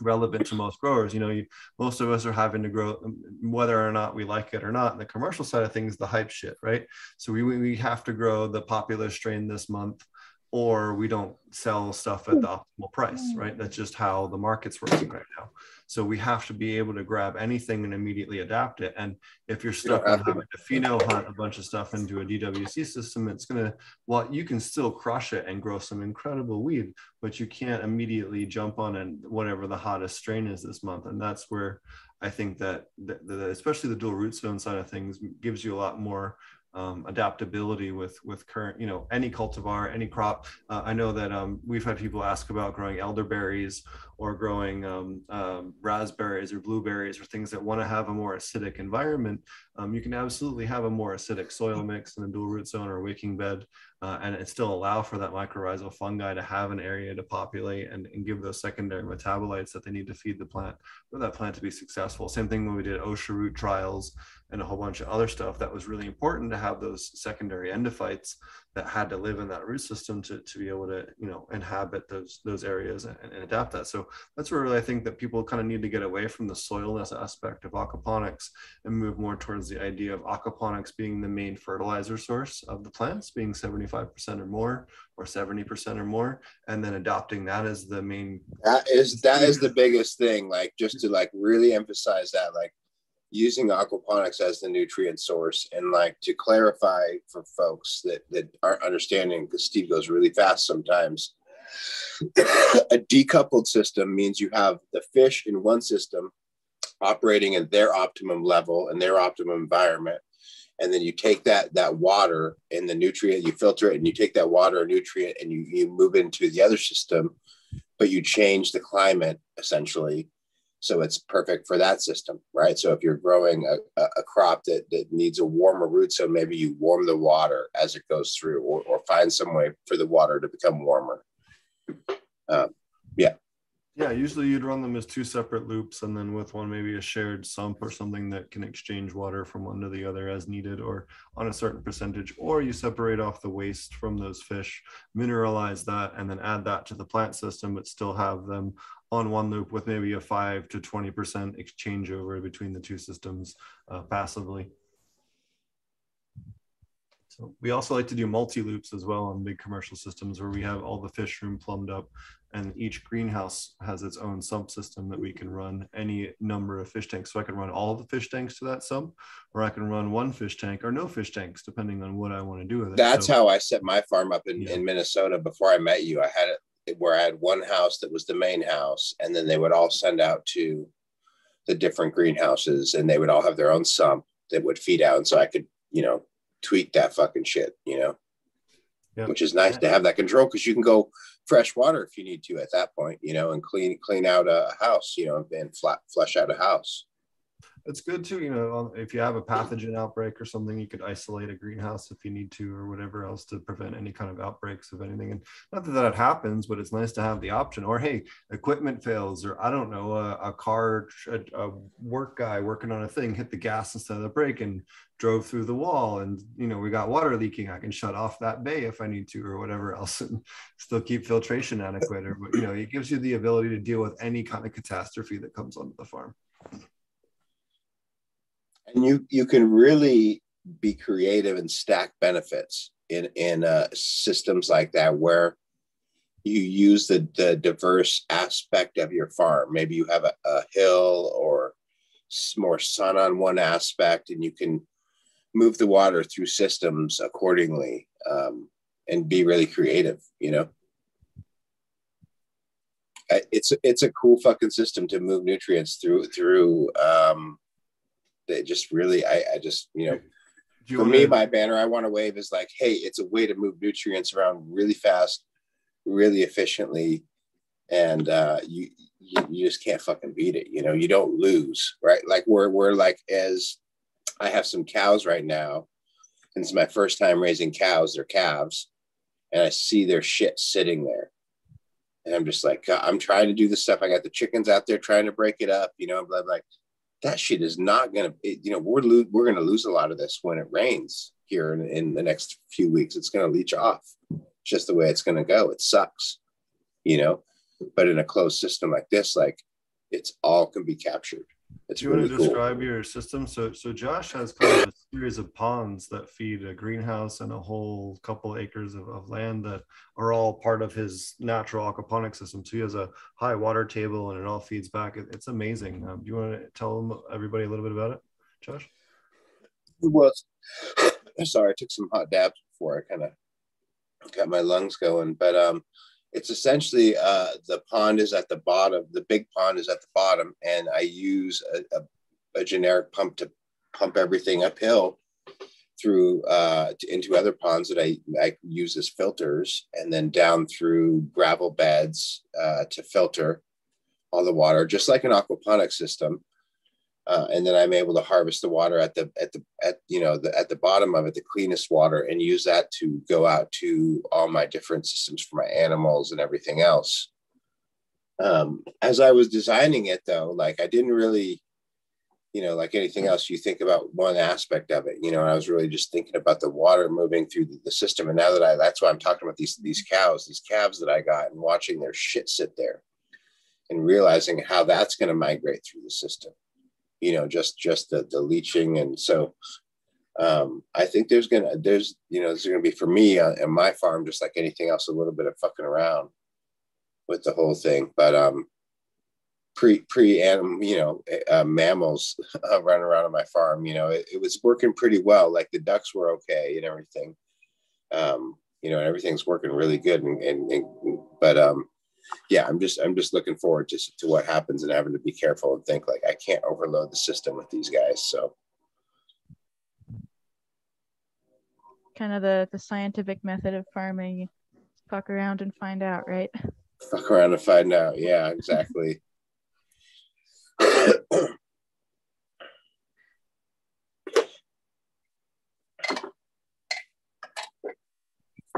Speaker 2: relevant to most growers. You know, you, most of us are having to grow, whether or not we like it or not. In the commercial side of things, the hype shit, right? So we we have to grow the popular strain this month, or we don't sell stuff at the optimal price, mm. right? That's just how the market's working right now. So we have to be able to grab anything and immediately adapt it. And if you're stuck on having to pheno hunt a bunch of stuff into a DWC system, it's gonna well, you can still crush it and grow some incredible weed, but you can't immediately jump on and whatever the hottest strain is this month. And that's where I think that, that, that especially the dual root zone side of things gives you a lot more um, adaptability with with current you know any cultivar any crop. Uh, i know that um, we've had people ask about growing elderberries or growing um, um, raspberries or blueberries or things that want to have a more acidic environment. Um, you can absolutely have a more acidic soil mix in a dual root zone or wicking bed uh, and it still allow for that mycorrhizal fungi to have an area to populate and, and give those secondary metabolites that they need to feed the plant for that plant to be successful. Same thing when we did OSHA root trials and a whole bunch of other stuff that was really important to have those secondary endophytes that had to live in that root system to, to be able to you know inhabit those those areas and, and adapt that. So that's where really i think that people kind of need to get away from the soilless aspect of aquaponics and move more towards the idea of aquaponics being the main fertilizer source of the plants being 75% or more or 70% or more and then adopting that as the main
Speaker 5: that is that is the biggest thing like just to like really emphasize that like using aquaponics as the nutrient source and like to clarify for folks that that aren't understanding because steve goes really fast sometimes. A decoupled system means you have the fish in one system operating at their optimum level and their optimum environment and then you take that that water and the nutrient you filter it and you take that water or nutrient and you, you move into the other system but you change the climate essentially so it's perfect for that system right? So if you're growing a, a crop that, that needs a warmer root so maybe you warm the water as it goes through or, or find some way for the water to become warmer. Um, yeah.
Speaker 2: Yeah usually you'd run them as two separate loops and then with one maybe a shared sump or something that can exchange water from one to the other as needed or on a certain percentage or you separate off the waste from those fish mineralize that and then add that to the plant system but still have them on one loop with maybe a 5 to 20% exchange over between the two systems uh, passively. So we also like to do multi-loops as well on big commercial systems where we have all the fish room plumbed up and each greenhouse has its own sump system that we can run any number of fish tanks. So I can run all the fish tanks to that sump or I can run one fish tank or no fish tanks depending on what I want to do with it.
Speaker 5: That's so, how I set my farm up in, yeah. in Minnesota before I met you. I had it where I had one house that was the main house, and then they would all send out to the different greenhouses, and they would all have their own sump that would feed out, and so I could, you know, tweak that fucking shit, you know, which is nice to have that control because you can go fresh water if you need to at that point, you know, and clean clean out a house, you know, and flat flush out a house
Speaker 2: it's good too. You know, if you have a pathogen outbreak or something, you could isolate a greenhouse if you need to, or whatever else to prevent any kind of outbreaks of anything. And not that that happens, but it's nice to have the option. Or hey, equipment fails, or I don't know, a, a car, a, a, work guy working on a thing hit the gas instead of the brake and drove through the wall, and you know we got water leaking. I can shut off that bay if I need to, or whatever else, and still keep filtration adequate. Or you know, it gives you the ability to deal with any kind of catastrophe that comes onto the farm
Speaker 5: and you you can really be creative and stack benefits in in uh, systems like that where you use the, the diverse aspect of your farm. Maybe you have a, a hill or more sun on one aspect and you can move the water through systems accordingly um, and be really creative you know? It's it's a cool fucking system to move nutrients through through um, that just really, I, I just, you know, you for me, to... my banner I want to wave is like, hey, it's a way to move nutrients around really fast, really efficiently, and uh, you, you you just can't fucking beat it. You know, you don't lose, right? Like we're we're like as I have some cows right now, and it's my first time raising cows. They're calves, and I see their shit sitting there. And I'm just like, I'm trying to do the stuff. I got the chickens out there trying to break it up, you know. I'm like, that shit is not going to, you know, we're lo- we're going to lose a lot of this when it rains here in, in the next few weeks. It's going to leach off. just the way it's going to go. It sucks, you know. But in a closed system like this, like it's all can be captured. It's
Speaker 2: Do you really want to describe your system? So, so Josh has kind of a series of ponds that feed a greenhouse and a whole couple acres of, of land that are all part of his natural aquaponic system. So he has a high water table and it all feeds back. It, it's amazing. Um, do you want to tell everybody a little bit about it, Josh?
Speaker 5: Well, sorry, I took some hot dabs before I kind of got my lungs going, but um, it's essentially uh, the pond is at the bottom the big pond is at the bottom and i use a, a, a generic pump to pump everything uphill through uh, to, into other ponds that I, I use as filters and then down through gravel beds uh, to filter all the water just like an aquaponic system uh, and then I'm able to harvest the water at the at the at you know the at the bottom of it, the cleanest water, and use that to go out to all my different systems for my animals and everything else. Um, as I was designing it, though, like I didn't really, you know, like anything else, you think about one aspect of it, you know. And I was really just thinking about the water moving through the, the system, and now that I, that's why I'm talking about these these cows, these calves that I got, and watching their shit sit there, and realizing how that's going to migrate through the system you know just just the, the leaching. And so um, I think there's gonna there's you know there's gonna be for me on, on, my farm just like anything else a little bit of fucking around with the whole thing, but um pre pre animal you know uh, mammals uh, running around on my farm you know it, it, was working pretty well. Like the ducks were okay and everything. Um you know everything's working really good and, and, and but um yeah, I'm just I'm just looking forward to to what happens and having to be careful and think like I can't overload the system with these guys. So
Speaker 1: kind of the the scientific method of farming. Fuck around and find out, right?
Speaker 5: Fuck around and find out. Yeah, exactly.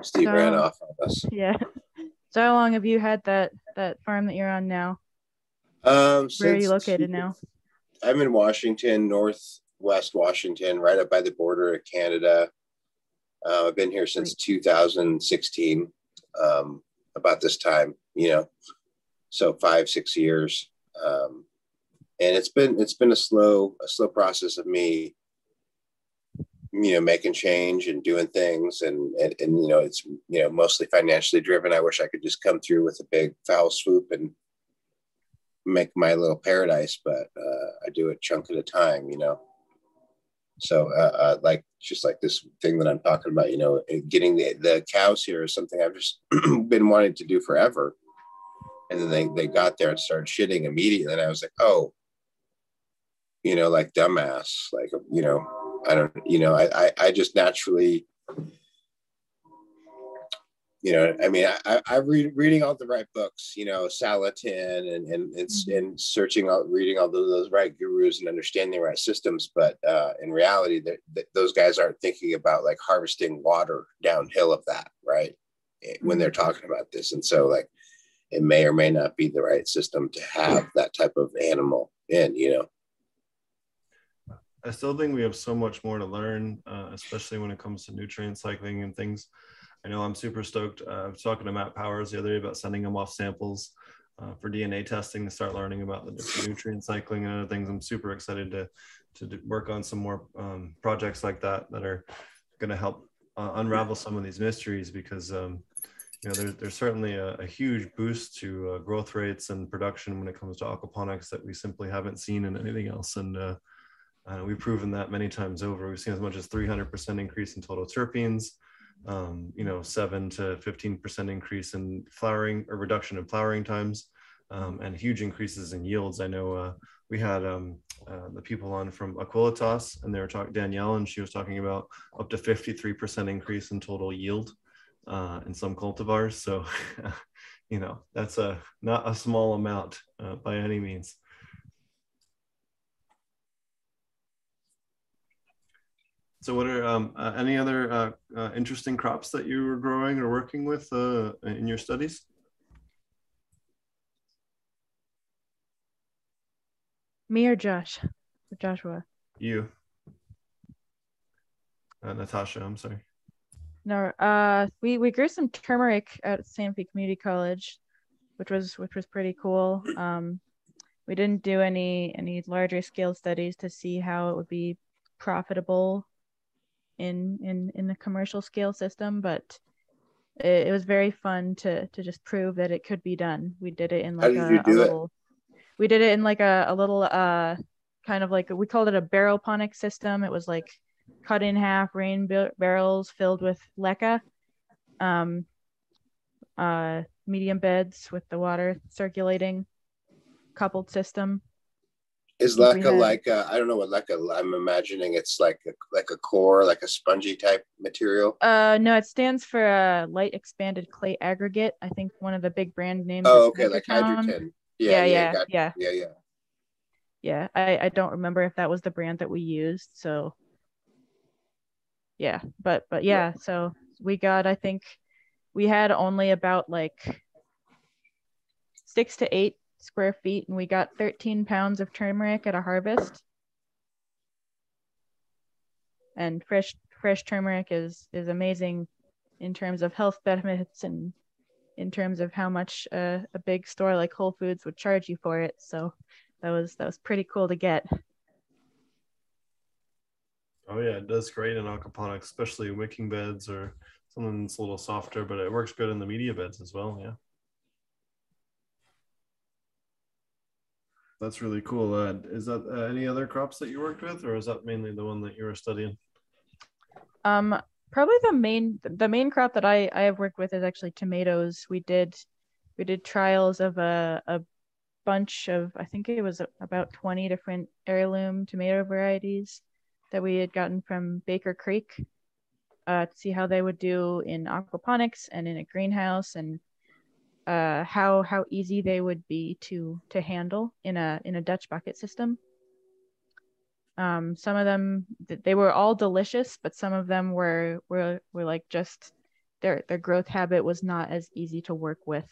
Speaker 5: Steve so, ran off on us.
Speaker 1: Yeah. So how long have you had that that farm that you're on now?
Speaker 5: Um,
Speaker 1: Where are you located now?
Speaker 5: I'm in Washington, northwest Washington, right up by the border of Canada. Uh, I've been here since 2016, um, about this time, you know, so five six years, um, and it's been it's been a slow a slow process of me you know making change and doing things and, and and you know it's you know mostly financially driven. I wish i could just come through with a big foul swoop and make my little paradise but uh, i do it chunk at a time you know? So uh, uh, like just like this thing that i'm talking about you know getting the, the cows here is something i've just been wanting to do forever. And then they, they got there and started shitting immediately. And i was like oh you know like dumbass like you know I don't, you know, I, I, I just naturally, you know, I mean, I, I read reading all the right books, you know, Salatin and, and it's mm-hmm. and searching out, reading all those, those right gurus and understanding the right systems. But uh, in reality, that those guys aren't thinking about like harvesting water downhill of that, right? Eh, when they're mm-hmm. talking about this. And so like, it may or may not be the right system to have that type of animal in, you know?
Speaker 2: I still think we have so much more to learn, uh, especially when it comes to nutrient cycling and things. I know I'm super stoked. Uh, I was talking to Matt Powers the other day about sending him off samples uh, for DNA testing to start learning about the different nutrient cycling and other things. I'm super excited to to work on some more um, projects like that that are going to help uh, unravel some of these mysteries because um, you know there's, there's certainly a, a huge boost to uh, growth rates and production when it comes to aquaponics that we simply haven't seen in anything else and uh, we've proven that many times over. We've seen as much as 300% increase in total terpenes, um, you know, seven to 15% increase in flowering or reduction in flowering times, um, and huge increases in yields. I know uh, we had um, uh, the people on from Aqualitas, and they were talking Danielle, and she was talking about up to 53% increase in total yield uh, in some cultivars. So, you know, that's a not a small amount uh, by any means. So, what are um, uh, any other uh, uh, interesting crops that you were growing or working with uh, in your studies?
Speaker 1: Me or Josh? Or Joshua?
Speaker 2: You. Uh, Natasha, I'm sorry.
Speaker 1: No, uh, we we grew some turmeric at Santa Fe Community College, which was which was pretty cool. Um, we didn't do any any larger scale studies to see how it would be profitable in in in the commercial scale system but it, it, was very fun to to just prove that it could be done. We did it in like a, a little it? we did it in like a, a little uh kind of like we called it a barrel barrelponic system. It was like cut in half rain barrels filled with leca um uh medium beds with the water circulating coupled system
Speaker 5: is leca like uh, I don't know what leca. I'm imagining it's like a, like a core, like a spongy type material.
Speaker 1: Uh, no, it stands for a light expanded clay aggregate. I think one of the big brand names.
Speaker 5: Oh, okay, like Hydroton.
Speaker 1: Yeah, yeah, yeah, yeah,
Speaker 5: yeah, yeah.
Speaker 1: yeah, I, I don't remember if that was the brand that we used. So yeah, but but yeah, so we got I think we had only about like six to eight square feet and we got 13 pounds of turmeric at a harvest. And fresh fresh turmeric is is amazing in terms of health benefits and in terms of how much uh, a big store like Whole Foods would charge you for it. So that was that was pretty cool to get.
Speaker 2: Oh yeah, it does great in aquaponics, especially wicking beds or something that's a little softer, but it works good in the media beds as well. Yeah. That's really cool. Uh, is that uh, any other crops that you worked with, or is that mainly the one that you were studying?
Speaker 1: Um, probably the main the main crop that I I have worked with is actually tomatoes. We did we did trials of a a bunch of, I think it was about 20 different heirloom tomato varieties that we had gotten from Baker Creek uh, to see how they would do in aquaponics and in a greenhouse and uh, how how easy they would be to to handle in a in a Dutch bucket system. Um, some of them they were all delicious, but some of them were were were like just their their growth habit was not as easy to work with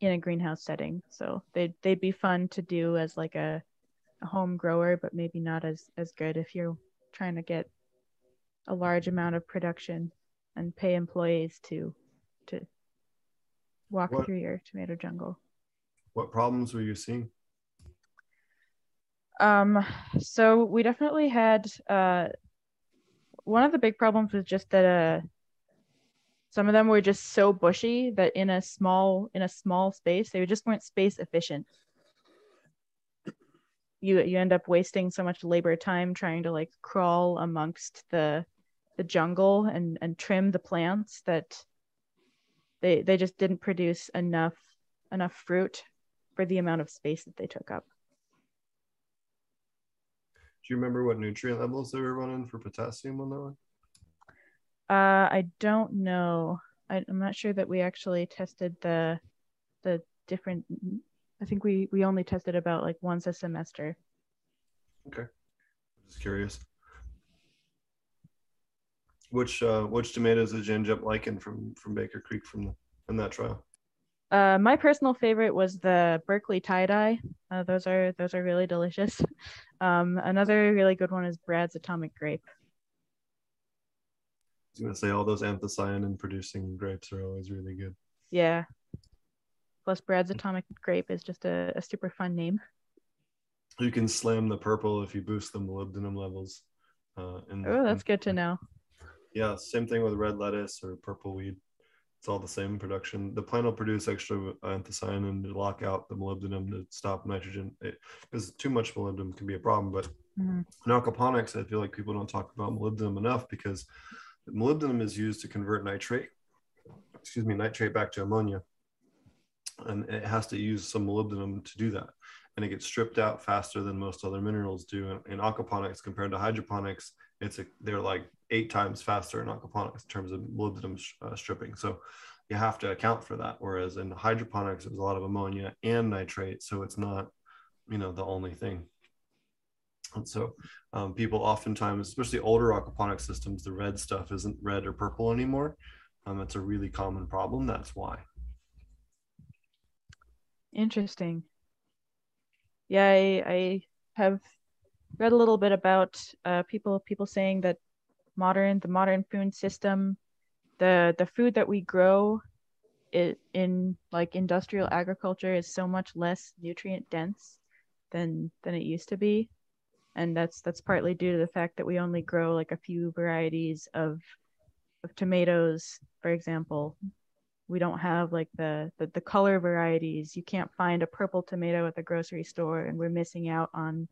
Speaker 1: in a greenhouse setting. So they'd they'd be fun to do as like a, a home grower, but maybe not as as good if you're trying to get a large amount of production and pay employees to to walk what, through your tomato jungle.
Speaker 2: What problems were you seeing?
Speaker 1: Um, so we definitely had uh, one of the big problems was just that uh, some of them were just so bushy that in a small in a small space they just weren't space efficient you you end up wasting so much labor time trying to like crawl amongst the the jungle and and trim the plants that they they just didn't produce enough enough fruit for the amount of space that they took up
Speaker 2: do you remember what nutrient levels they were running for potassium on that one
Speaker 1: uh, I don't know. I, I'm not sure that we actually tested the the different. I think we we only tested about like once a semester.
Speaker 2: Okay, just curious. Which uh, which tomatoes did you end up liking from from Baker Creek from the, from that trial?
Speaker 1: Uh, my personal favorite was the Berkeley tie dye. Uh, those are those are really delicious. Um, another really good one is Brad's Atomic Grape I
Speaker 2: was gonna say all those anthocyanin producing grapes are always really good.
Speaker 1: Yeah. Plus, Brad's Atomic Grape is just a, a super fun name.
Speaker 2: You can slam the purple if you boost the molybdenum levels.
Speaker 1: Uh, in, oh, that's good to know.
Speaker 2: Yeah, same thing with red lettuce or purple weed. It's all the same production. The plant will produce extra anthocyanin to lock out the molybdenum to stop nitrogen. Because too much molybdenum can be a problem. But mm-hmm. in aquaponics, I feel like people don't talk about molybdenum enough because molybdenum is used to convert nitrate, excuse me, nitrate back to ammonia. And it has to use some molybdenum to do that. And it gets stripped out faster than most other minerals do. In, in aquaponics compared to hydroponics, it's a, they're like eight times faster in aquaponics in terms of molybdenum uh, stripping. So you have to account for that. Whereas in hydroponics, there's a lot of ammonia and nitrate. So it's not, you know, the only thing. And so um, people oftentimes, especially older aquaponic systems, the red stuff isn't red or purple anymore. Um, it's a really common problem. That's why.
Speaker 1: Interesting. Yeah, I, I have read a little bit about uh, people people saying that modern the modern food system, the the food that we grow, it, in like industrial agriculture is so much less nutrient dense than than it used to be. And that's that's partly due to the fact that we only grow like a few varieties of of tomatoes for example. We don't have like the, the the color varieties. You can't find a purple tomato at the grocery store and we're missing out on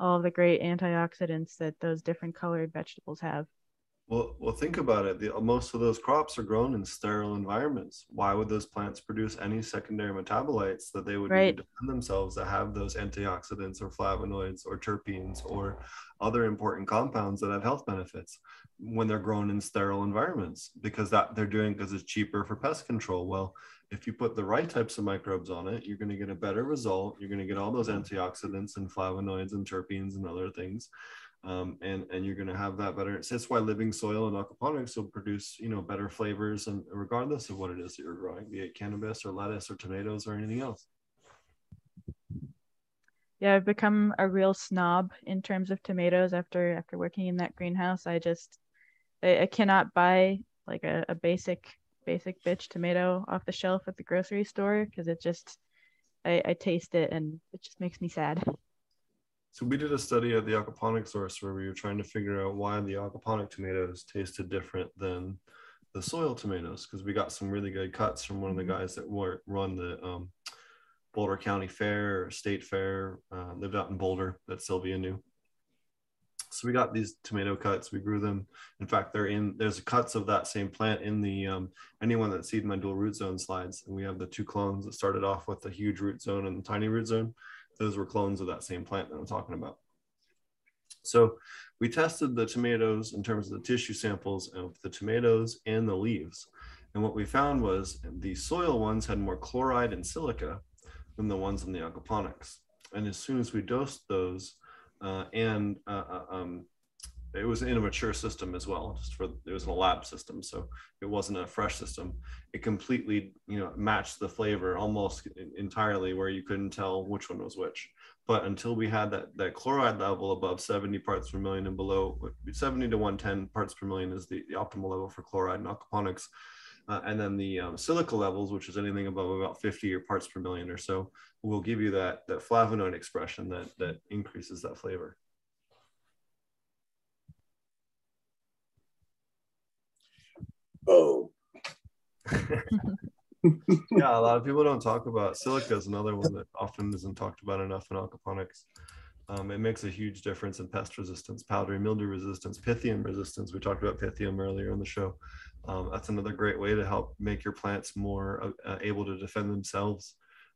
Speaker 1: all the great antioxidants that those different colored vegetables have
Speaker 2: well, well, think about it. The, most of those crops are grown in sterile environments. Why would those plants produce any secondary metabolites that they would right. need to defend themselves that have those antioxidants or flavonoids or terpenes or other important compounds that have health benefits when they're grown in sterile environments? Because that they're doing because it's cheaper for pest control. Well, if you put the right types of microbes on it, you're going to get a better result. You're going to get all those antioxidants and flavonoids and terpenes and other things. Um, and and you're going to have that better. So That's why living soil and aquaponics will produce you know better flavors and regardless of what it is that you're growing, be it cannabis or lettuce or tomatoes or anything else.
Speaker 1: Yeah, I've become a real snob in terms of tomatoes after after working in that greenhouse. I just I, I cannot buy like a, a basic basic bitch tomato off the shelf at the grocery store because it just I, I taste it and it just makes me sad.
Speaker 2: So we did a study at the aquaponic source where we were trying to figure out why the aquaponic tomatoes tasted different than the soil tomatoes because we got some really good cuts from one of the mm-hmm. guys that were, run the um, Boulder County Fair, State Fair, uh, lived out in Boulder that Sylvia knew so we got these tomato cuts we grew them. In fact they're in there's cuts of that same plant in the um, anyone that's seen my dual root zone slides and we have the two clones that started off with the huge root zone and the tiny root zone. Those were clones of that same plant that i'm talking about. So we tested the tomatoes in terms of the tissue samples of the tomatoes and the leaves. And what we found was the soil ones had more chloride and silica than the ones in the aquaponics. And as soon as we dosed those uh, and uh, uh, um, it was in a mature system as well. Just for it was in a lab system, so it wasn't a fresh system. It completely, you know, matched the flavor almost entirely, where you couldn't tell which one was which. But until we had that that chloride level above 70 parts per million and below 70 to 110 parts per million is the, the optimal level for chloride in aquaponics. Uh, and then the um, silica levels, which is anything above about 50 or parts per million or so, will give you that, that flavonoid expression that, that increases that flavor.
Speaker 5: Oh.
Speaker 2: yeah, a lot of people don't talk about silica is another one that often isn't talked about enough in aquaponics. Um, it makes a huge difference in pest resistance, powdery mildew resistance, pythium resistance. We talked about pythium earlier in the show. Um, that's another great way to help make your plants more uh, able to defend themselves.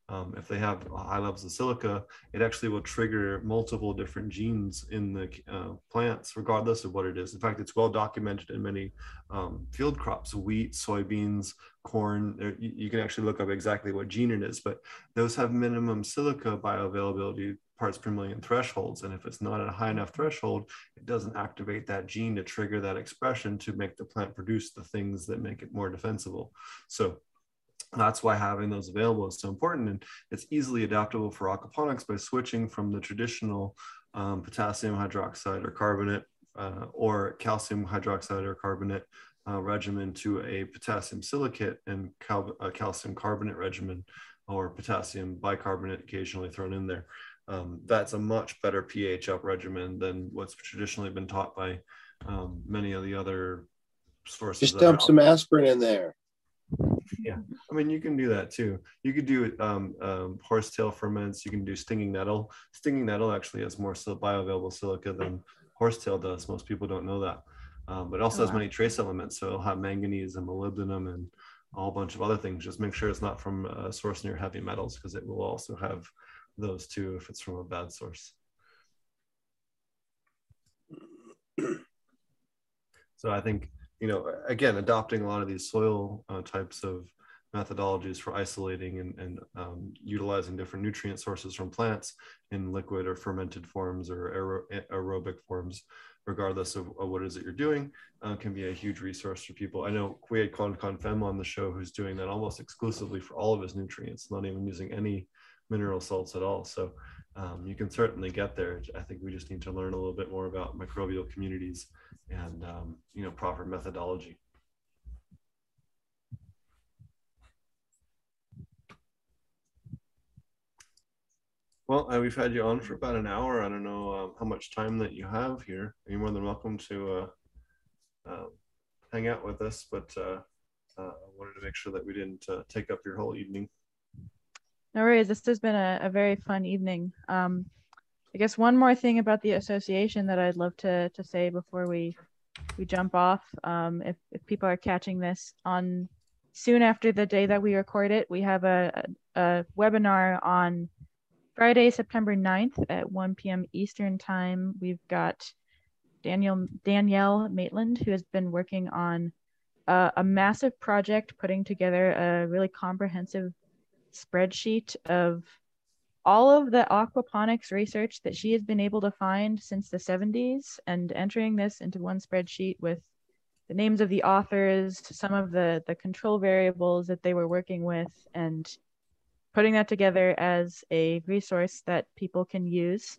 Speaker 2: Um, if they have high levels of silica, it actually will trigger multiple different genes in the uh, plants, regardless of what it is. In fact, it's well documented in many um, field crops wheat, soybeans, corn. You, you, can actually look up exactly what gene it is, but those have minimum silica bioavailability parts per million thresholds. And if it's not at a high enough threshold, it doesn't activate that gene to trigger that expression to make the plant produce the things that make it more defensible. So that's why having those available is so important. And it's easily adaptable for aquaponics by switching from the traditional um, potassium hydroxide or carbonate uh, or calcium hydroxide or carbonate uh, regimen to a potassium silicate and cal- calcium carbonate regimen or potassium bicarbonate occasionally thrown in there um, that's a much better pH up regimen than what's traditionally been taught by um, many of the other sources.
Speaker 5: Just dump some aspirin in there.
Speaker 2: Yeah, I mean you can do that too. You could do um, um, horsetail ferments. You can do stinging nettle. Stinging nettle actually has more bioavailable silica than horsetail does. Most people don't know that, um, but it also oh, has many trace elements. So it'll have manganese and molybdenum and a whole bunch of other things. Just make sure it's not from a source near heavy metals because it will also have those too if it's from a bad source. so I think, you know, again, adopting a lot of these soil uh, types of methodologies for isolating and, and um, utilizing different nutrient sources from plants in liquid or fermented forms or aer aerobic forms, regardless of, of, what it is that you're doing, uh, can be a huge resource for people. I know we had Con Con Fem on the show who's doing that almost exclusively for all of his nutrients, not even using any mineral salts at all. So um, you can certainly get there. I think we just need to learn a little bit more about microbial communities and um, you know proper methodology. Well, uh, we've had you on for about an hour. I don't know um, how much time that you have here. You're more than welcome to uh, uh, hang out with us, but uh, uh, I wanted to make sure that we didn't uh, take up your whole evening.
Speaker 1: No worries. This has been a, a very fun evening. Um, I guess one more thing about the association that I'd love to to say before we we jump off. Um, if if people are catching this on soon after the day that we record it, we have a, a, a webinar on Friday, September 9th at 1 p.m. Eastern time. We've got Daniel Danielle Maitland, who has been working on uh, a massive project putting together a really comprehensive spreadsheet of all of the aquaponics research that she has been able to find since the 70s and entering this into one spreadsheet with the names of the authors, some of the, the control variables that they were working with, and putting that together as a resource that people can use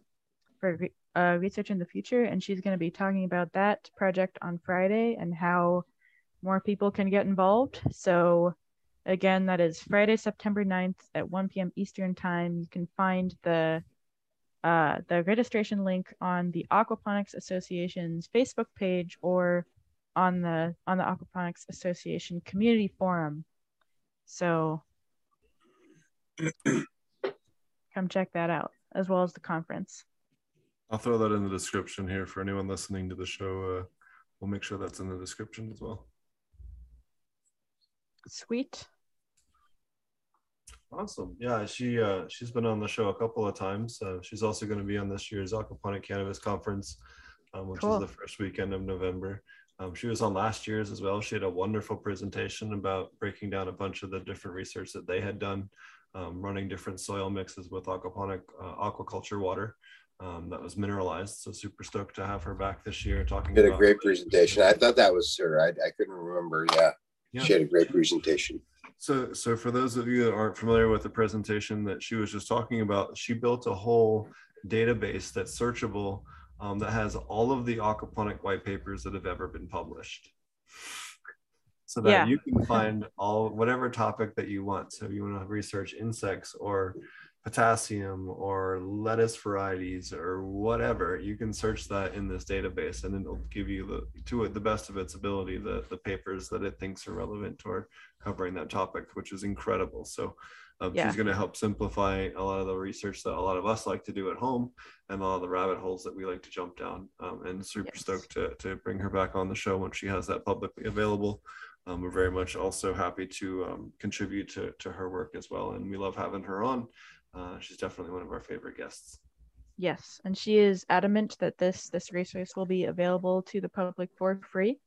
Speaker 1: for uh, research in the future. And she's going to be talking about that project on Friday and how more people can get involved. So Again, that is Friday, September 9th at 1 p.m. Eastern Time. You can find the uh, the registration link on the Aquaponics Association's Facebook page or on the on the Aquaponics Association community forum. So come check that out as well as the conference.
Speaker 2: I'll throw that in the description here for anyone listening to the show. Uh, we'll make sure that's in the description as well.
Speaker 1: Sweet.
Speaker 2: Awesome. Yeah, she uh, she's been on the show a couple of times. Uh, she's also going to be on this year's Aquaponic Cannabis Conference, um, which cool. is the first weekend of November. Um, she was on last year's as well. She had a wonderful presentation about breaking down a bunch of the different research that they had done, um, running different soil mixes with aquaponic uh, aquaculture water um, that was mineralized. So super stoked to have her back this year talking.
Speaker 5: Did a great presentation. I thought that was her. I, I couldn't remember. Yeah. yeah, she had a great presentation.
Speaker 2: So, so for those of you that aren't familiar with the presentation that she was just talking about, she built a whole database that's searchable um, that has all of the aquaponic white papers that have ever been published. So that yeah. you can find all whatever topic that you want. So if you want to research insects or potassium or lettuce varieties or whatever, you can search that in this database and it'll give you the to it the best of its ability the the papers that it thinks are relevant to or covering that topic, which is incredible. So um, yeah. she's going to help simplify a lot of the research that a lot of us like to do at home and a lot of the rabbit holes that we like to jump down. Um, and super yes. stoked to, to bring her back on the show when she has that publicly available. Um, we're very much also happy to um, contribute to, to her work as well. And we love having her on. Uh, she's definitely one of our favorite guests.
Speaker 1: Yes, and she is adamant that this this resource will be available to the public for free.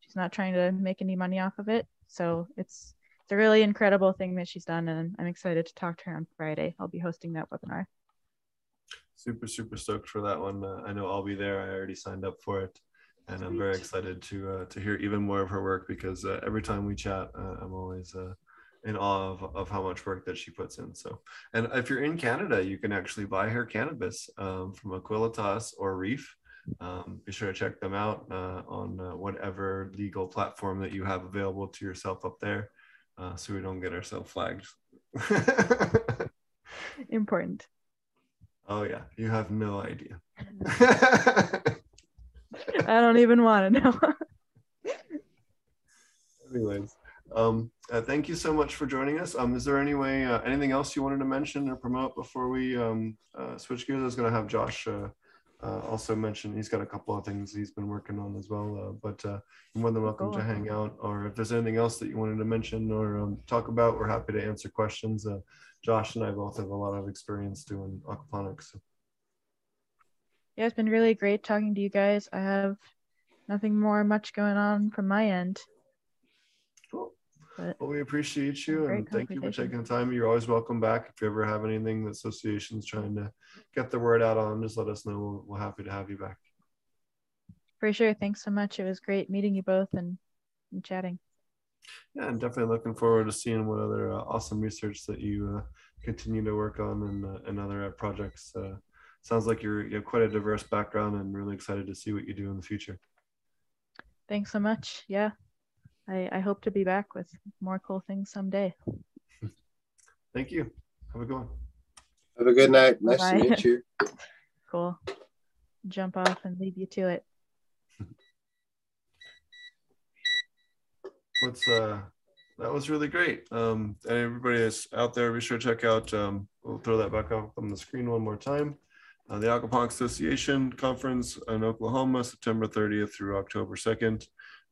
Speaker 1: She's not trying to make any money off of it. So it's it's a really incredible thing that she's done, and I'm excited to talk to her on Friday. I'll be hosting that webinar.
Speaker 2: Super, super stoked for that one. Uh, I know I'll be there. I already signed up for it, and Sweet. I'm very excited to uh, to hear even more of her work because uh, every time we chat, uh, I'm always uh, in awe of, of how much work that she puts in. So, and if you're in Canada, you can actually buy her cannabis um, from Aqualitas or Reef. Um, be sure to check them out uh, on uh, whatever legal platform that you have available to yourself up there uh, so we don't get ourselves flagged.
Speaker 1: Important.
Speaker 2: Oh, yeah. You have no idea.
Speaker 1: I don't even want to know.
Speaker 2: Anyways, um, uh, thank you so much for joining us. Um, is there any way, uh, anything else you wanted to mention or promote before we um, uh, switch gears? I was going to have Josh uh, uh, also mention he's got a couple of things he's been working on as well. Uh, but uh, you're more than welcome to hang out, or if there's anything else that you wanted to mention or um, talk about, we're happy to answer questions. Uh, Josh and I both have a lot of experience doing aquaponics.
Speaker 1: Yeah, it's been really great talking to you guys. I have nothing more much going on from my end.
Speaker 2: But well, we appreciate you and thank you for taking the time. You're always welcome back. If you ever have anything the association's trying to get the word out on, just let us know. We're, we're happy to have you back.
Speaker 1: For sure. Thanks so much. It was great meeting you both and, and chatting.
Speaker 2: Yeah, I'm definitely looking forward to seeing what other uh, awesome research that you uh, continue to work on and, uh, and other uh, projects. Sounds like you're, you have quite a diverse background and really excited to see what you do in the future.
Speaker 1: Thanks so much. Yeah, I, I hope to be back with more cool things someday.
Speaker 2: Thank you. Have a good one.
Speaker 5: Have a good night. Nice Bye-bye. to meet you.
Speaker 1: cool. Jump off and leave you to it.
Speaker 2: What's uh that was really great. Um and everybody that's out there, be sure to check out um we'll throw that back up on the screen one more time. Uh, the Aquaponics Association conference in Oklahoma, September 30th through October 2nd.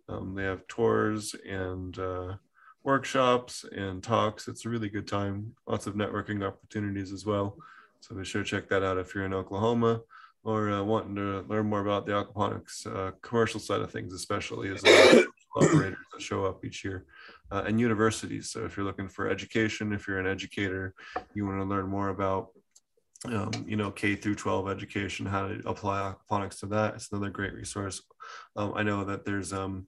Speaker 2: Um, they have tours and uh, workshops and talks. It's a really good time. Lots of networking opportunities as well. So be sure to check that out if you're in Oklahoma or uh, wanting to learn more about the aquaponics uh, commercial side of things, especially as operators that show up each year, uh, and universities. So if you're looking for education, if you're an educator, you want to learn more about um, you know, K through 12 education, how to apply aquaponics to that. It's another great resource. Um, I know that there's um,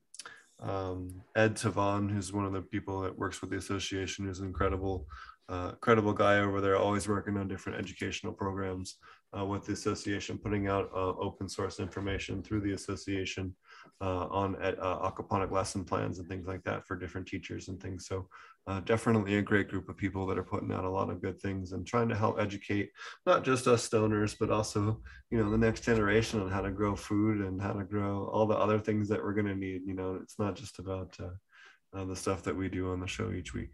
Speaker 2: um, Ed Tavon, who's one of the people that works with the association, who's an incredible, uh, credible guy over there, always working on different educational programs uh, with the association, putting out uh, open source information through the association uh, on uh, aquaponic lesson plans and things like that for different teachers and things. So uh, definitely a great group of people that are putting out a lot of good things and trying to help educate not just us stoners, but also, you know, the next generation on how to grow food and how to grow all the other things that we're going to need. You know, it's not just about uh, uh, the stuff that we do on the show each week.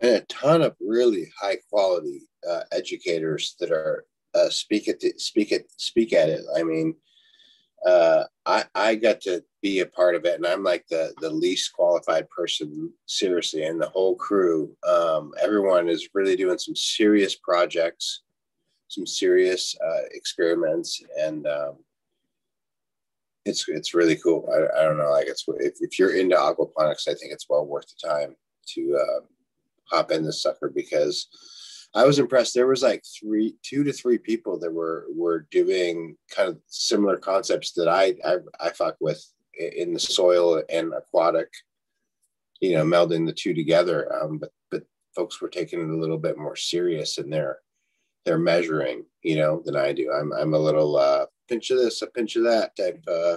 Speaker 5: And a ton of really high quality uh, educators that are uh, speak at the, speak at speak at it. I mean, uh, I I got to be a part of it, and I'm like the the least qualified person, seriously, and the whole crew. Um, everyone is really doing some serious projects, some serious uh, experiments, and um, it's it's really cool. I, I don't know, like it's if, if you're into aquaponics, I think it's well worth the time to uh, hop in this sucker because I was impressed. There was like three, two to three people that were were doing kind of similar concepts that I I, I fuck with in the soil and aquatic. You know, melding the two together. Um, but but folks were taking it a little bit more serious in their their measuring. You know, than I do. I'm I'm a little uh, pinch of this, a pinch of that type. Uh,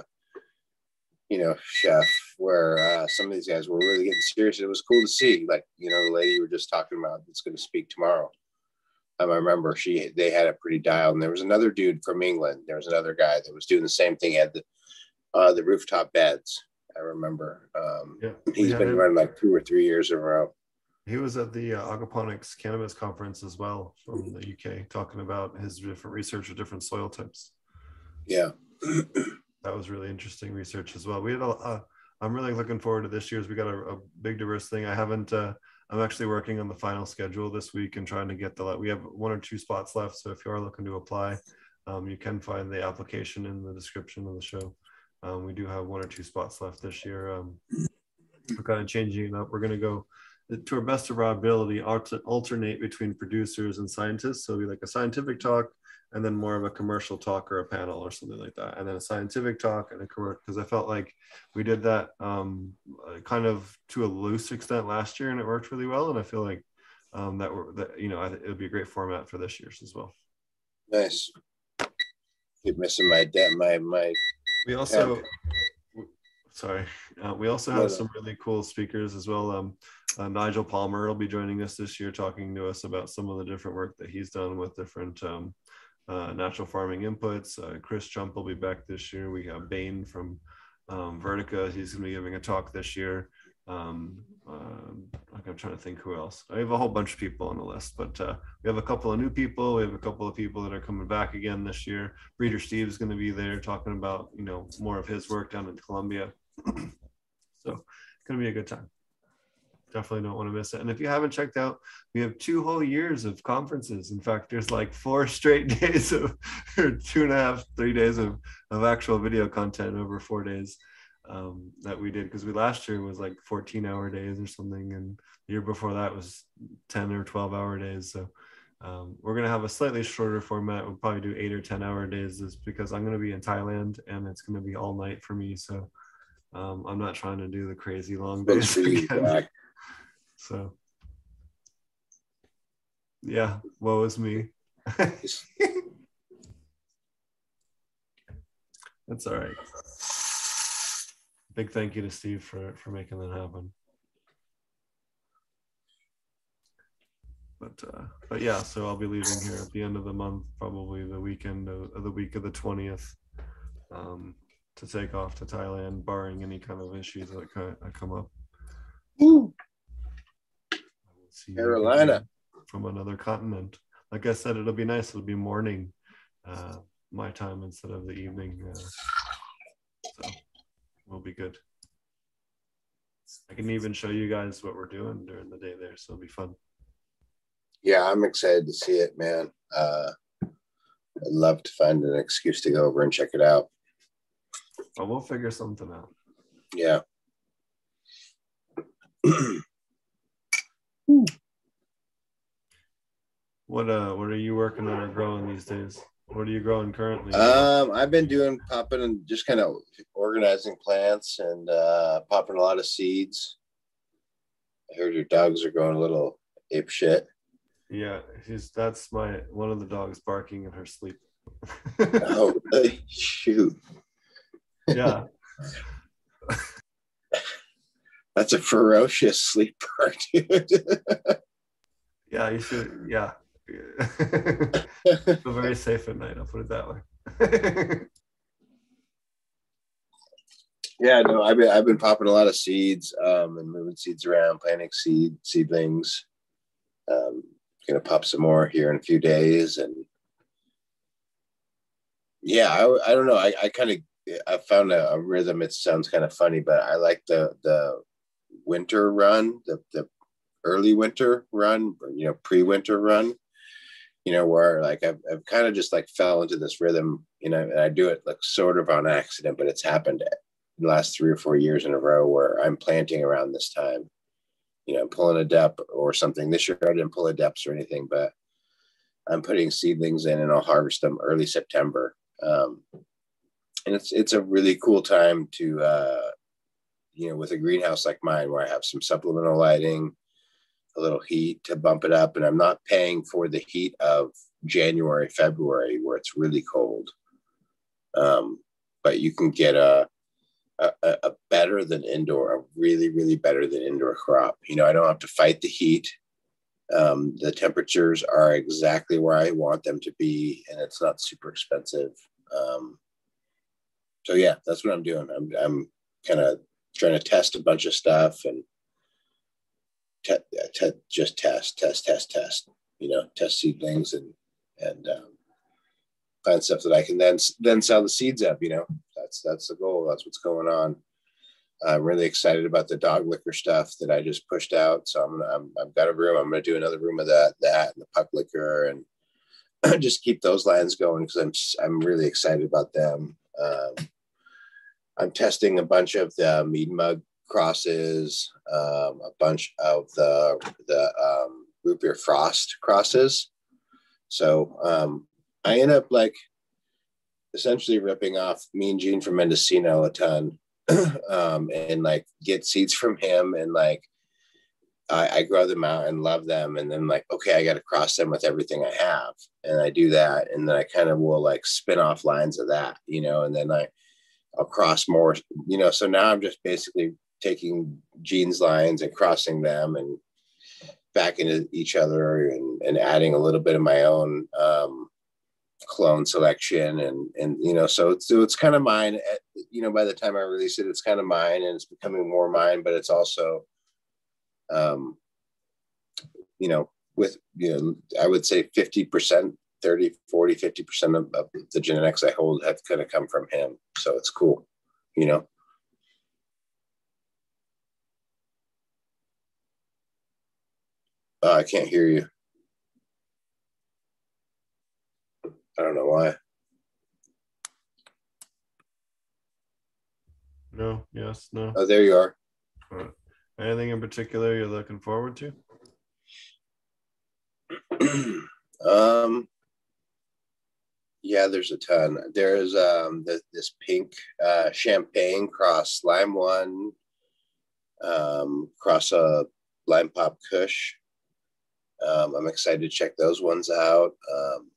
Speaker 5: you know, chef, where uh, some of these guys were really getting serious. It was cool to see, like, you know, the lady you were just talking about that's going to speak tomorrow. Um, I remember she they had it pretty dialed. And there was another dude from England. There was another guy that was doing the same thing. He had the uh, the rooftop beds. I remember. Um, yeah, he's been him. running like two or three years in a row.
Speaker 2: He was at the uh, Aquaponics Cannabis Conference as well from the UK, talking about his different research of different soil types.
Speaker 5: Yeah,
Speaker 2: that was really interesting research as well. We had a. Uh, I'm really looking forward to this year's. We got a, a big diverse thing. I haven't. Uh, I'm actually working on the final schedule this week and trying to get the. We have one or two spots left, so if you are looking to apply, um, you can find the application in the description of the show. Um, we do have one or two spots left this year. Um, we're kind of changing it up. We're going to go to our best of our ability, alternate between producers and scientists. So we like a scientific talk, and then more of a commercial talk or a panel or something like that and then a scientific talk and a commercial because i felt like we did that um, kind of to a loose extent last year and it worked really well and i feel like um, that were that you know it would be a great format for this year's as well.
Speaker 5: Nice. Keep missing my debt my my
Speaker 2: we also sorry uh, we also have some really cool speakers as well um, uh, nigel palmer will be joining us this year talking to us about some of the different work that he's done with different um, uh, natural farming inputs. Uh, Chris Trump will be back this year. We have Bain from um, Vertica. He's going to be giving a talk this year. Um, uh, I'm trying to think who else. I have a whole bunch of people on the list, but uh, we have a couple of new people. We have a couple of people that are coming back again this year. Breeder Steve is going to be there talking about you know more of his work down in Colombia. so it's going to be a good time definitely don't want to miss it. And if you haven't checked out, we have two whole years of conferences. In fact, there's like four straight days of, or two and a half, three days of, of actual video content over four days um, that we did. Because we last year was like 14 hour days or something. And the year before that was 10 or 12 hour days. So um, we're going to have a slightly shorter format. We'll probably do eight or 10 hour days is because I'm going to be in Thailand and it's going to be all night for me. So um, I'm not trying to do the crazy long days again. So yeah, woe is me. That's all right. Big thank you to Steve for for making that happen. But uh, but yeah, so I'll be leaving here at the end of the month, probably the weekend of, of the week of the twentieth, um, to take off to Thailand, barring any kind of issues that, come up. Ooh
Speaker 5: see Carolina
Speaker 2: from another continent. Like I said, it'll be nice. It'll be morning, uh, my time instead of the evening. Uh, so we'll be good. I can even show you guys what we're doing during the day there, so it'll be fun.
Speaker 5: Yeah, I'm excited to see it, man. Uh, I'd love to find an excuse to go over and check it out.
Speaker 2: But we'll figure something out.
Speaker 5: Yeah.
Speaker 2: What uh what are you working on or growing these days? What are you growing currently?
Speaker 5: Um, I've been doing popping and just kind of organizing plants and uh, popping a lot of seeds. I heard your dogs are going a little ape shit.
Speaker 2: yeah, he's that's my one of the dogs barking in her sleep.
Speaker 5: Oh, really? shoot!
Speaker 2: yeah.
Speaker 5: That's a ferocious sleeper, dude.
Speaker 2: Yeah, you should yeah. Feel very safe at night, I'll put it that way.
Speaker 5: yeah, no, I've been I've been popping a lot of seeds um, and moving seeds around, planting seed seedlings. Um, gonna pop some more here in a few days, and yeah, I, I don't know. I, I kind of I found a, a rhythm. It sounds kind of funny, but I like the the winter run, the the early winter run, or, you know, pre-winter run. You know, where like I've, I've kind of just like fell into this rhythm, you know, and I do it like sort of on accident, but it's happened the last three or four years in a row where I'm planting around this time. You know, pulling a dep or something. This year I didn't pull a deps or anything, but I'm putting seedlings in and I'll harvest them early September. Um, and it's it's a really cool time to uh, you know with a greenhouse like mine where I have some supplemental lighting, a little heat to bump it up, and I'm not paying for the heat of January, February where it's really cold. Um, but you can get a, a a better than indoor, a really really better than indoor crop. You know, I don't have to fight the heat. Um, the temperatures are exactly where I want them to be, and it's not super expensive. Um, so yeah, that's what I'm doing. I'm I'm kind of trying to test a bunch of stuff and te- te- just test, test, test, test. You know, test seedlings and and um, find stuff that I can then then sell the seeds of. You know, that's that's the goal. That's what's going on. I'm really excited about the dog liquor stuff that I just pushed out. So I'm, I'm I've got a room. I'm going to do another room of that, that, and the puck liquor, and just keep those lines going because I'm I'm really excited about them. Um, I'm testing a bunch of the mead mug crosses, um, a bunch of the the um, root beer frost crosses. So um, I end up like essentially ripping off Mean Gene from Mendocino a ton, um, and like get seeds from him, and like I, I grow them out and love them, and then like okay, I got to cross them with everything I have, and I do that, and then I kind of will like spin off lines of that, you know, and then I across more, you know. So now I'm just basically taking Gene's lines and crossing them and back into each other and, and adding a little bit of my own um, clone selection and and you know so it's, so it's kind of mine you know by the time i release it it's kind of mine and it's becoming more mine but it's also um you know with you know i would say 50% 30 40 50% of, of the genetics i hold have kind of come from him. So it's cool you know Uh, I can't hear you. I don't know why.
Speaker 2: No, yes, no.
Speaker 5: Oh, there you are.
Speaker 2: Anything in particular you're looking forward to?
Speaker 5: um, yeah, there's a ton. There's um the, this pink uh, champagne cross lime one, um, cross a lime pop kush. Um, I'm excited to check those ones out. Um,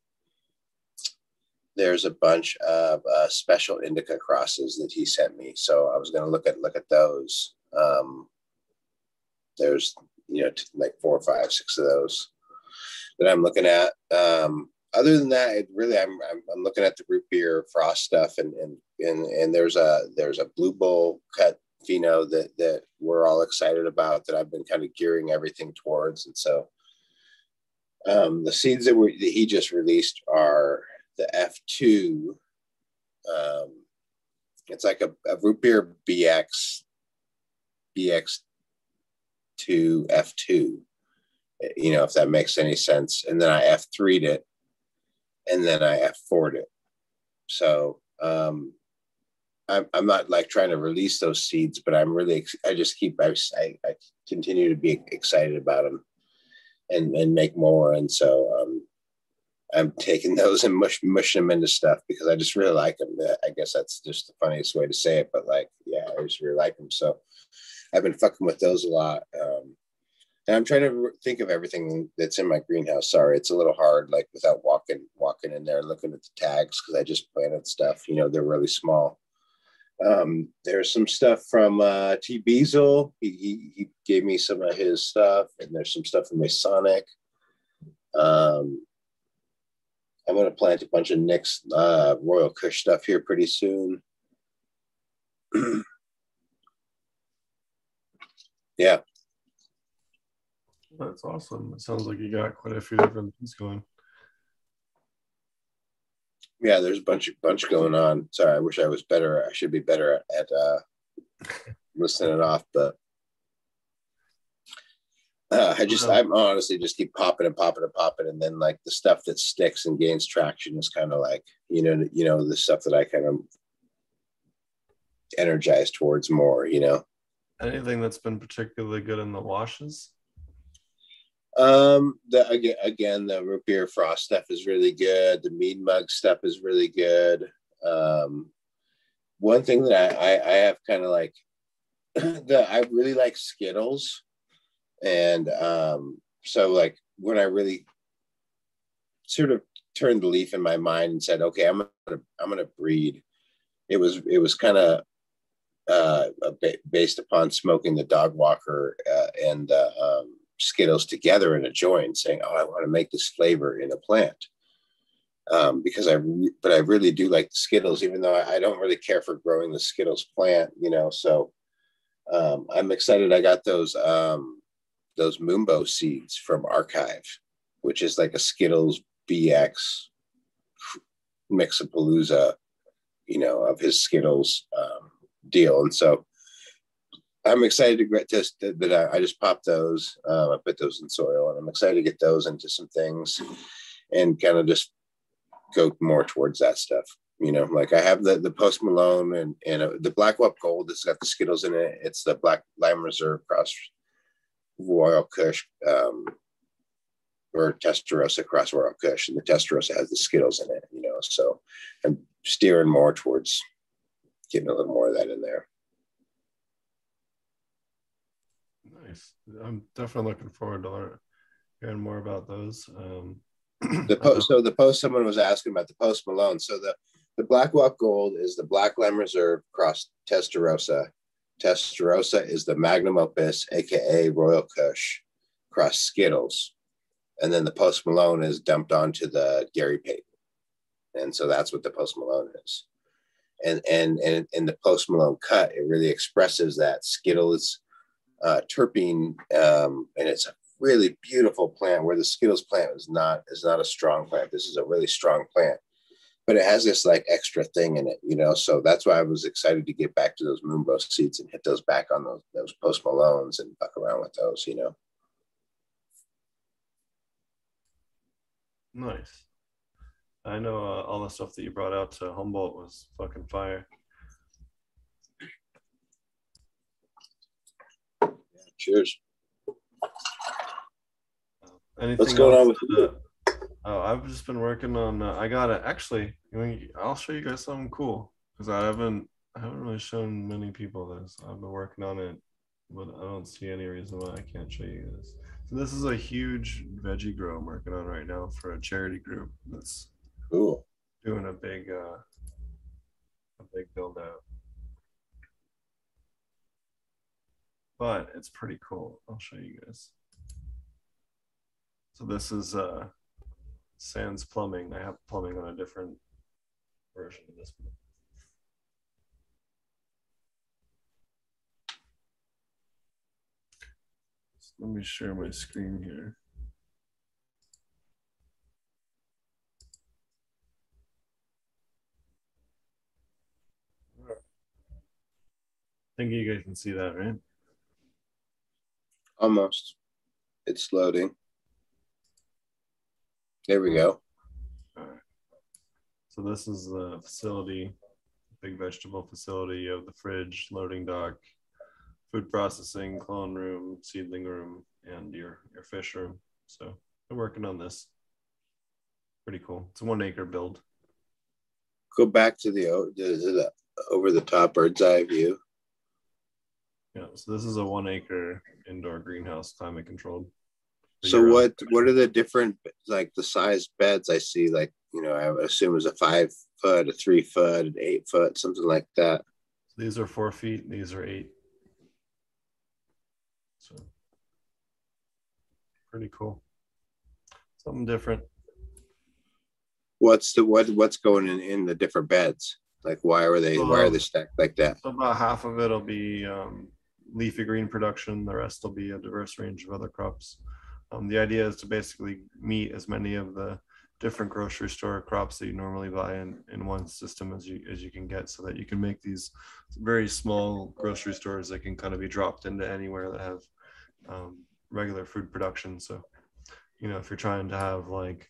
Speaker 5: there's a bunch of uh, special indica crosses that he sent me, so I was going to look at look at those. Um, there's you know like four five, six of those that I'm looking at. Um, other than that, it really I'm, I'm, I'm looking at the root beer frost stuff, and and and and there's a there's a blue bowl cut Fino that that we're all excited about that I've been kind of gearing everything towards, and so um, the seeds that, that he just released are the F2. Um, it's like a, a root beer BX, BX2, F2, you know, if that makes any sense. And then I F3'd it and then I F4'd it. So um, I'm, I'm not like trying to release those seeds, but I'm really, I just keep, I, I continue to be excited about them and, and make more. And so um, I'm taking those and mush, mushing them into stuff because I just really like them. I guess that's just the funniest way to say it, but like, yeah, I just really like them. So I've been fucking with those a lot. Um, and I'm trying to think of everything that's in my greenhouse. Sorry, it's a little hard, like without walking, walking in there, looking at the tags because I just planted stuff. You know, they're really small. Um, there's some stuff from uh, T. Beazle. He, he, he gave me some of his stuff, and there's some stuff from Masonic. Um, I'm going to plant a bunch of Nick's uh, Royal Kush stuff here pretty soon. yeah,
Speaker 2: That's awesome. It sounds like you got quite a few different things going.
Speaker 5: Yeah. There's a bunch bunch going on. Sorry, I wish I was better. I should be better at, at uh, listening it off, but uh, I just I'm honestly just keep popping and popping and popping, and then like the stuff that sticks and gains traction is kind of like you know you know the stuff that I kind of energize towards more. You know.
Speaker 2: Anything that's been particularly good in the washes?
Speaker 5: Um, the again, again, the root beer frost stuff is really good. The mead mug stuff is really good. Um, one thing that I I, I have kind of like that I really like Skittles, and um, so like when I really sort of turned the leaf in my mind and said, okay, I'm gonna I'm gonna breed. It was it was kind of uh, based upon smoking the dog walker uh, and the um, Skittles together in a joint, saying, "Oh, I want to make this flavor in a plant." Um, because I, re- but I really do like the Skittles, even though I, I don't really care for growing the Skittles plant, you know. So um, I'm excited. I got those um, those Moonbow seeds from Archive, which is like a Skittles BX Mixapalooza, you know, of his Skittles um, deal, and so I'm excited to get this. That I, I just popped those. Um, I put those in soil, and I'm excited to get those into some things, and kind of just go more towards that stuff. You know, like I have the the Post Malone and and uh, the Black Web Gold. It's got the Skittles in it. It's the Black Lime Reserve Cross Royal Kush. Um, or Testarossa Cross Royal Kush, and the Testarossa has the Skittles in it, you know. So I'm steering more towards getting a little more of that in there.
Speaker 2: Nice. I'm definitely looking forward to learn, hearing more about those. Um,
Speaker 5: the post so the post someone was asking about the post malone so the the black walk gold is the black Lime reserve cross testarossa testarossa is the magnum opus aka royal kush cross skittles and then the post malone is dumped onto the gary payton and so that's what the post malone is and and and in the post malone cut it really expresses that skittles uh, terpene um, and it's a really beautiful plant where the skittles plant is not is not a strong plant this is a really strong plant but it has this like extra thing in it you know so that's why i was excited to get back to those moonbow seeds and hit those back on those those post malones and fuck around with those you know
Speaker 2: nice. I know uh, all the stuff that you brought out to Humboldt was fucking fire.
Speaker 5: Cheers
Speaker 2: Anything
Speaker 5: What's going on with
Speaker 2: that, uh, oh, I've just been working on. Uh, I got it. Actually, I'll show you guys something cool because I haven't. I haven't really shown many people this. I've been working on it, but I don't see any reason why I can't show you this. So this is a huge veggie grow I'm working on right now for a charity group that's
Speaker 5: cool
Speaker 2: doing a big, uh, a big build out. But it's pretty cool. I'll show you guys. So this is uh, Sans Plumbing. I have plumbing on a different version of this. one. So let me share my screen here. I think you guys can see that, right?
Speaker 5: Almost it's loading there we go
Speaker 2: All right. So this is the facility big vegetable facility. of the fridge, loading dock, food processing, clone room, seedling room, and your your fish room. So I'm working on this. Pretty cool. It's a one acre build.
Speaker 5: Go back to the, to the over the top bird's eye view.
Speaker 2: Yeah. So this is a one acre indoor greenhouse, climate controlled.
Speaker 5: So what what are the different like the size beds I see? Like you know, I assume is a five foot, a three foot, an eight foot, something like that.
Speaker 2: These are four feet. These are eight. So pretty cool. Something different.
Speaker 5: What's the what what's going in in the different beds? Like why are they why are they stacked like that?
Speaker 2: So about half of it will be um, leafy green production. The rest will be a diverse range of other crops. Um, the idea is to basically meet as many of the different grocery store crops that you normally buy in, in one system as you as you can get, so that you can make these very small grocery stores that can kind of be dropped into anywhere that have um, regular food production. So, you know, if you're trying to have like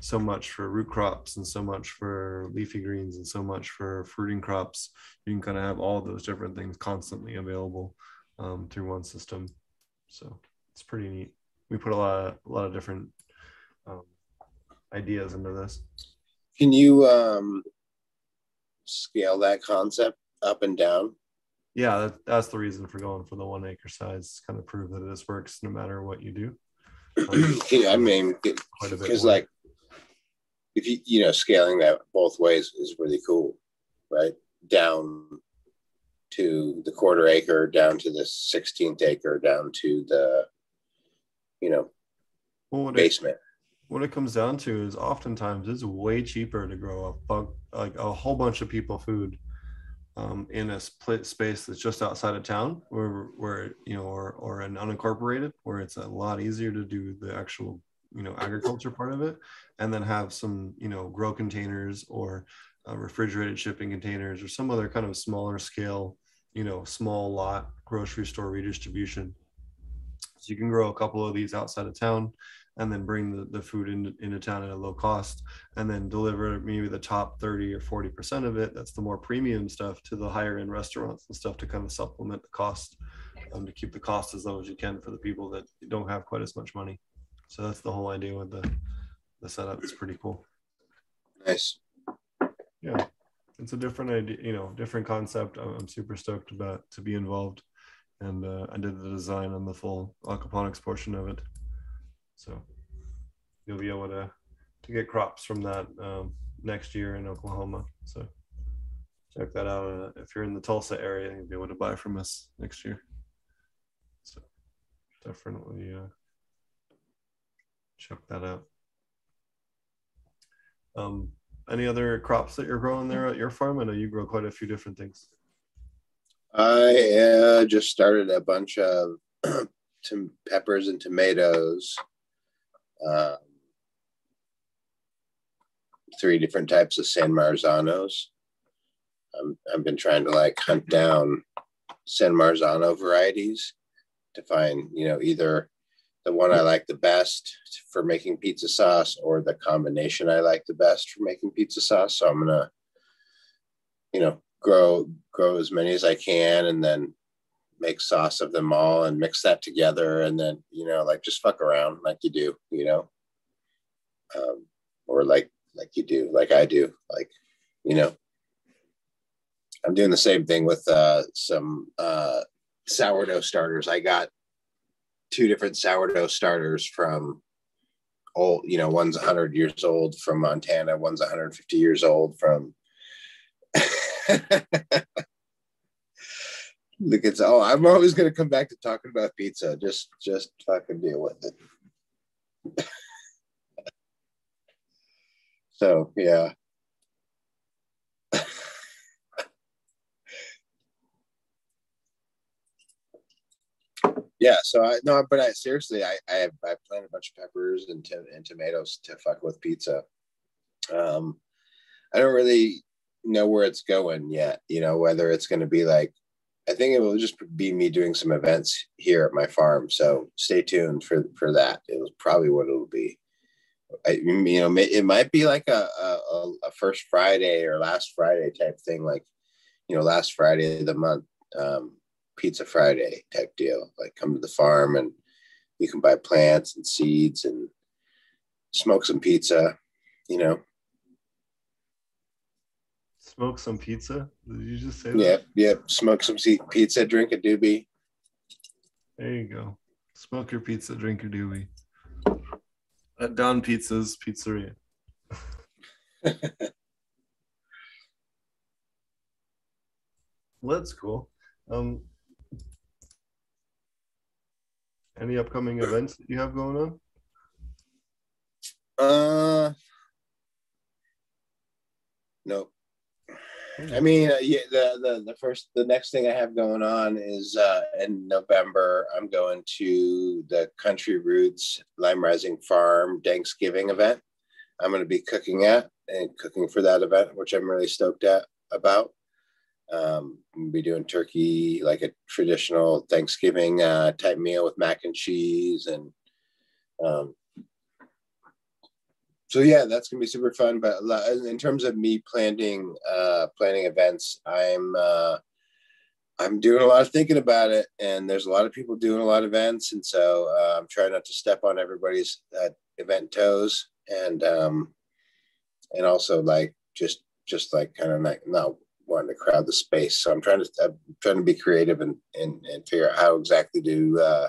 Speaker 2: so much for root crops and so much for leafy greens and so much for fruiting crops you can kind of have all those different things constantly available um, through one system. So it's pretty neat. We put a lot of, a lot of different um, ideas into this.
Speaker 5: Can you um scale that concept up and down?
Speaker 2: yeah that, that's the reason for going for the one acre size kind of prove that this works no matter what you do. Um,
Speaker 5: Yeah, I mean, because like if you you know scaling that both ways is really cool, right? Down to the quarter acre, down to the sixteenth acre, down to the you know
Speaker 2: well, what it-
Speaker 5: basement.
Speaker 2: what it comes down to is oftentimes it's way cheaper to grow a bug like a whole bunch of people food um, in a split space that's just outside of town where where you know or or an unincorporated where it's a lot easier to do the actual you know agriculture part of it and then have some you know grow containers or uh, refrigerated shipping containers or some other kind of smaller scale you know small lot grocery store redistribution. So you can grow a couple of these outside of town and then bring the, the food in, into town at a low cost and then deliver maybe the top 30 or 40 percent of it. That's the more premium stuff to the higher end restaurants and stuff to kind of supplement the cost um, to keep the cost as low as you can for the people that don't have quite as much money. So that's the whole idea with the the setup. It's pretty cool.
Speaker 5: Nice.
Speaker 2: yeah it's a different idea you know different concept. I'm, I'm super stoked about to be involved. And uh, i did the design on the full aquaponics portion of it. So you'll be able to to get crops from that um, next year in oklahoma. So check that out. Uh, if you're in the tulsa area you'll be able to buy from us next year. So definitely uh, check that out. Um, any other crops that you're growing there at your farm? I know you grow quite a few different things.
Speaker 5: I uh, just started a bunch of tom- peppers and tomatoes. Um, three different types of San Marzanos. I've been trying to like hunt down San Marzano varieties to find, you know, either the one I like the best for making pizza sauce or the combination I like the best for making pizza sauce. So I'm gonna, you know, grow grow as many as I can and then make sauce of them all and mix that together and then you know like just fuck around like you do you know? Um, or like like you do like I do like you know? I'm doing the same thing with uh, some uh, sourdough starters. I got two different sourdough starters from old you know one's 100 years old from Montana one's 150 years old from Look, it's oh, I'm always gonna come back to talking about pizza. Just, just fucking deal with it. so yeah. Yeah, so I no, but I seriously, I I I planted a bunch of peppers and to, and tomatoes to fuck with pizza. Um, I don't really know where it's going yet. You know whether it's going to be like I think it will just be me doing some events here at my farm. So stay tuned for for that. It'll probably what it'll be. I, you know, it might be like a, a a first Friday or last Friday type thing. Like you know, last Friday of the month, um, Pizza Friday type deal. Like come to the farm and you can buy plants and seeds and smoke some pizza, you know.
Speaker 2: Smoke some pizza? Did you just say
Speaker 5: Yeah,
Speaker 2: that?
Speaker 5: yeah. Smoke some pizza, drink a doobie.
Speaker 2: There you go. Smoke your pizza, drink your doobie. At Don Pizza's Pizzeria. well, that's cool. Um, any upcoming events that you have going on?
Speaker 5: Uh, no. I mean, uh, yeah, the, the the first the next thing I have going on is uh, in November. I'm going to the Country Roots Lime Rising Farm Thanksgiving event. I'm going to be cooking at and cooking for that event, which I'm really stoked at about. Um, I'm be doing turkey, like a traditional Thanksgiving uh, type meal with mac and cheese and um, so yeah, that's gonna be super fun. But in terms of me planning uh, planning events, I'm uh, I'm doing a lot of thinking about it, and there's a lot of people doing a lot of events, and so uh, I'm trying not to step on everybody's uh, event toes, and um, and also like just just like kind of like not wanting to crowd the space. So I'm trying to I'm trying to be creative and and, and figure out how exactly to uh,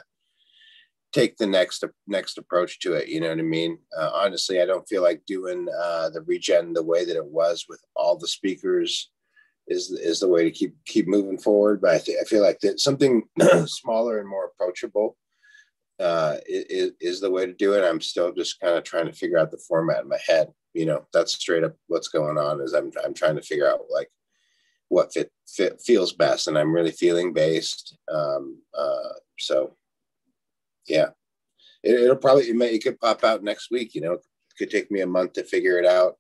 Speaker 5: take the next next approach to it. You know what I mean? Uh, honestly, I don't feel like doing uh, the regen the way that it was with all the speakers is is the way to keep keep moving forward. But I, th- I feel like that something smaller and more approachable uh, is, is the way to do it. I'm still just kind of trying to figure out the format in my head. You know, that's straight up what's going on. Is I'm I'm trying to figure out like what fit, fit feels best, and I'm really feeling based. Um, uh, so yeah, it, it'll probably it, may, it could pop out next week. You know, it could take me a month to figure it out,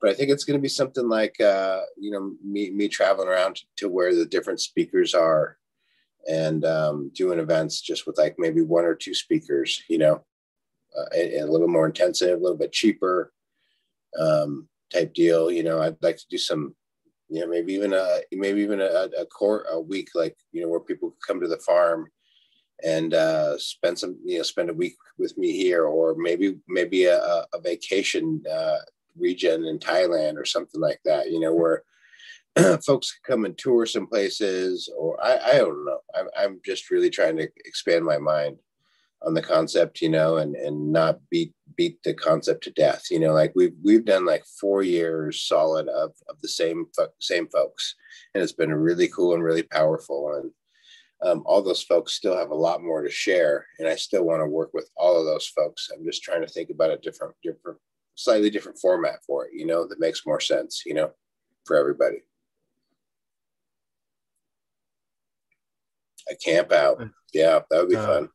Speaker 5: but I think it's going to be something like uh, you know me me traveling around to where the different speakers are, and um, doing events just with like maybe one or two speakers. You know, uh, and, and a little more intensive, a little bit cheaper, um, type deal. You know, I'd like to do some. Know, maybe even a maybe even a, a core a week like you know where people come to the farm and uh, spend some you know spend a week with me here or maybe maybe a, a vacation uh, region in thailand or something like that you know where folks come and tour some places or i, I don't know. I'm, I'm just really trying to expand my mind on the concept you know and and not beat beat the concept to death you know like we've we've done like four years solid of of the same fo- same folks and it's been really cool and really powerful and um, all those folks still have a lot more to share and i still want to work with all of those folks. I'm just trying to think about a different different slightly different format for it you know that makes more sense you know for everybody. A camp out. Yeah that would be
Speaker 2: Uh,
Speaker 5: fun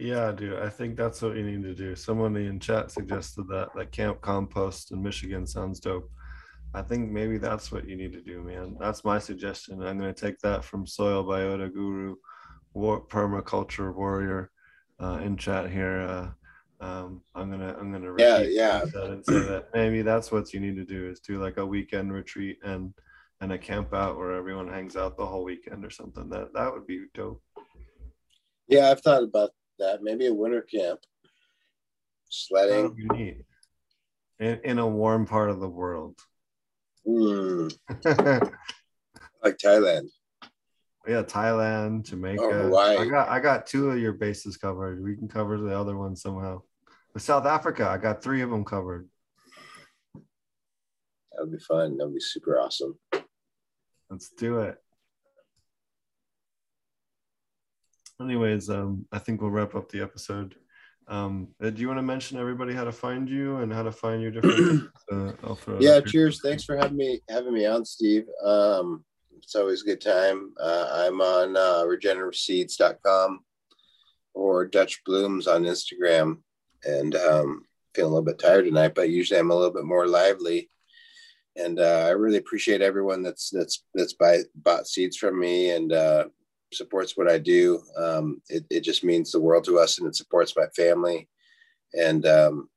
Speaker 2: Yeah, dude. I think that's what you need to do. Someone in chat suggested that that Camp Compost in Michigan sounds dope. I think maybe that's what you need to do, man. That's my suggestion. I'm gonna take that from Soil Biota Guru, war, permaculture warrior, uh, in chat here. Uh, um, I'm gonna I'm gonna
Speaker 5: Yeah, yeah.
Speaker 2: said and say that maybe that's what you need to do is do like a weekend retreat and and a camp out where everyone hangs out the whole weekend or something. That that would be dope.
Speaker 5: yeah i've thought about that maybe a winter camp sledding
Speaker 2: neat. In, in a warm part of the world.
Speaker 5: Hmm, like thailand
Speaker 2: yeah, Thailand, Jamaica.
Speaker 5: Oh, Hawaii.
Speaker 2: I got I got two of your bases covered. We can cover the other one somehow. With South Africa, I got three of them covered.
Speaker 5: that would be fun that would be super awesome
Speaker 2: Let's do it. Anyways, um, I think we'll wrap up the episode. Um, uh, do you want to mention everybody how to find you and how to find your different? uh, I'll throw it
Speaker 5: yeah cheers. Thanks for having me having me on steve. Um it's always a good time. Uh, i'm on uh, regenerativeseeds.com or dutch blooms on instagram. And um feeling a little bit tired tonight but usually i'm a little bit more lively. And uh, i really appreciate everyone that's that's that's buy bought seeds from me. And uh supports what i do um it, it just means the world to us and it supports my family and um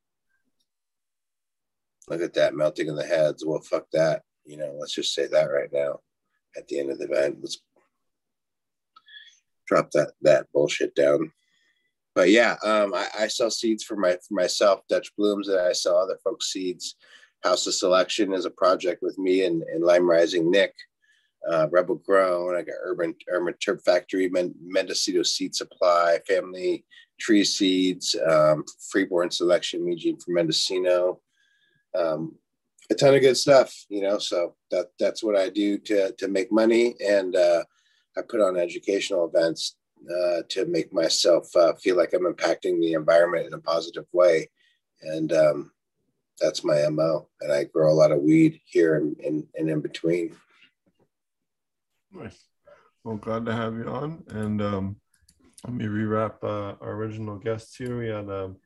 Speaker 5: look at that melting in the heads. Well, fuck that. You know, let's just say that right now. at the end of the event. Let's drop that that bullshit down. But yeah, um, I, I sell seeds for my for myself, Dutch blooms, and I sell other folks seeds. House of Selection is a project with me and, and Lime Rising Nick. Uh, Rebel Grown, I got Urban Urban Turf Factory, Men, Mendocino Seed Supply, Family Tree Seeds, um, Freeborn Selection, Eugene from Mendocino. Um, a ton of good stuff, you know. So that that's what I do to to make money, and uh, I put on educational events uh, to make myself uh, feel like I'm impacting the environment in a positive way, and um, that's my mo. And I grow a lot of weed here and, and, and in between.
Speaker 2: Nice. Well, glad to have you on. And um, let me rewrap uh, our original guests here. We had um,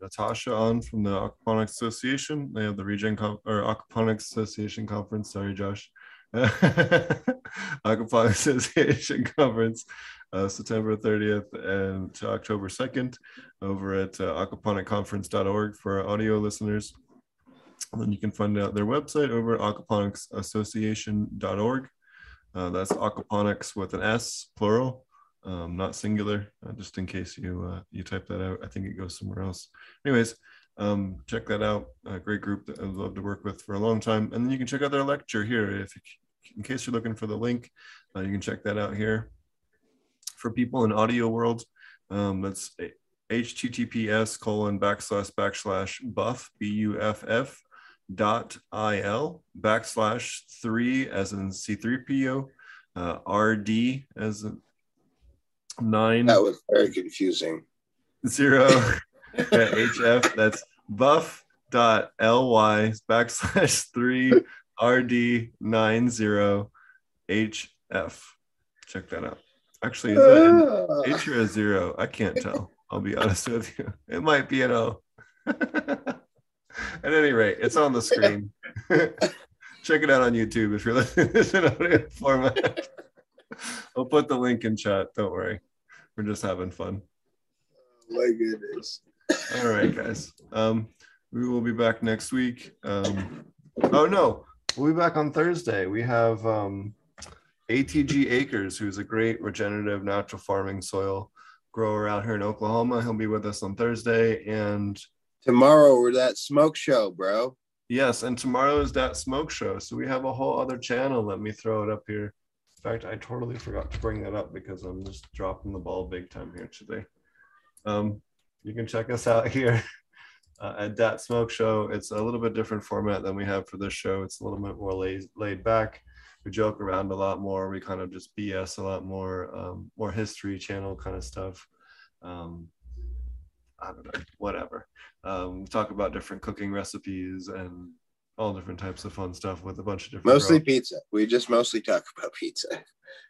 Speaker 2: Natasha on from the Aquaponics Association. They have the Regen or Aquaponics Association conference. Sorry, Josh. Aquaponics Association conference, uh, September 30th and to October 2nd, over at uh, aquaponicconference.org for our audio listeners. And then you can find out their website over at aquaponicsassociation.org. Uh, that's aquaponics with an S, plural, um, not singular. Uh, just in case you uh, you type that out, I think it goes somewhere else. Anyways, um, check that out. A great group that I'd love to work with for a long time. And then you can check out their lecture here. If in case you're looking for the link, uh, you can check that out here. For people in audio world, um, that's https colon backslash backslash buff b u f f dot il backslash three as in c3po uh, rd as in nine
Speaker 5: That was very confusing.
Speaker 2: zero hf that's buff dot ly backslash three rd nine zero hf check that out actually is that an. H or a zero? I can't tell. I'll be honest with you. It might be an O. At any rate, it's on the screen. Check it out on YouTube if you're listening to this in audio format. I'll put the link in chat. Don't worry. We're just having fun.
Speaker 5: My goodness.
Speaker 2: All right, guys. Um, we will be back next week. Um, oh no, we'll be back on Thursday. We have um, ATG Acres, who's a great regenerative natural farming soil grower out here in Oklahoma. He'll be with us on Thursday. And
Speaker 5: Tomorrow we're that smoke show, bro.
Speaker 2: yes, and tomorrow is that smoke show. So we have a whole other channel. Let me throw it up here. In fact, I totally forgot to bring that up because I'm just dropping the ball big time here today. Um, you can check us out here uh, at Dat Smoke Show. It's a little bit different format than we have for this show. It's a little bit more laid, laid back. We joke around a lot more. We kind of just BS a lot more, um, more history channel kind of stuff. Um, I don't know, whatever. Um, we talk about different cooking recipes and all different types of fun stuff with a bunch of different.
Speaker 5: Mostly pizza. We just mostly talk about pizza.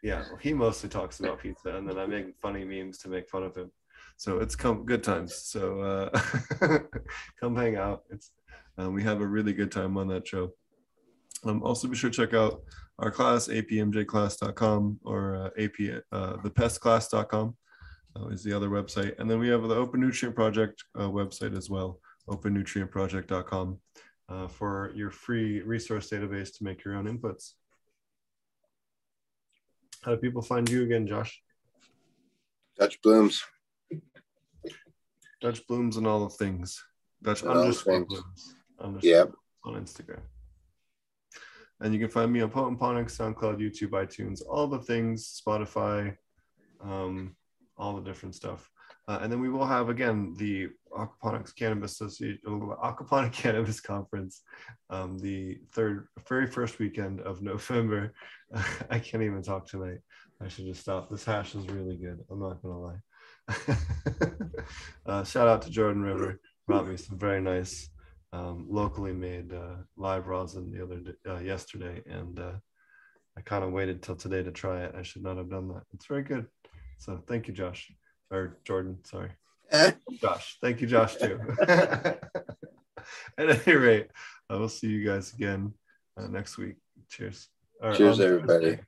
Speaker 2: Yeah, well, he mostly talks about pizza, and then I make funny memes to make fun of him. So it's come good times. So uh, come hang out. It's um, we have a really good time on that show. Um, also, be sure to check out our class, apmjclass.com or uh, ap uh, thepestclass.com uh, is the other website, and then we have the Open Nutrient Project uh, website as well, opennutrientproject.com uh, for your free resource database to make your own inputs. How do people find you again, Josh?
Speaker 5: Dutch blooms.
Speaker 2: Dutch blooms and all the things. Dutch
Speaker 5: And
Speaker 2: underscore blooms. Underscore
Speaker 5: Yep.
Speaker 2: on Instagram. And you can find me on Potent Ponics, SoundCloud, YouTube, iTunes, all the things, Spotify, um, all the different stuff. Uh, and then we will have again the Aquaponics Cannabis Association, Aquaponic Cannabis Conference, um, the third, very first weekend of November. I can't even talk tonight. I should just stop. This hash is really good. I'm not gonna lie. uh, shout out to Jordan River. Brought me some very nice um, locally made uh, live rosin the other d- uh, yesterday, and uh, I kind of waited till today to try it. I should not have done that. It's very good. So thank you, Josh or Jordan. Sorry,
Speaker 5: Eh,
Speaker 2: Josh. Thank you, Josh too. At any rate, I will see you guys again uh, next week. Cheers. Or
Speaker 5: Cheers, everybody.
Speaker 2: Thursday.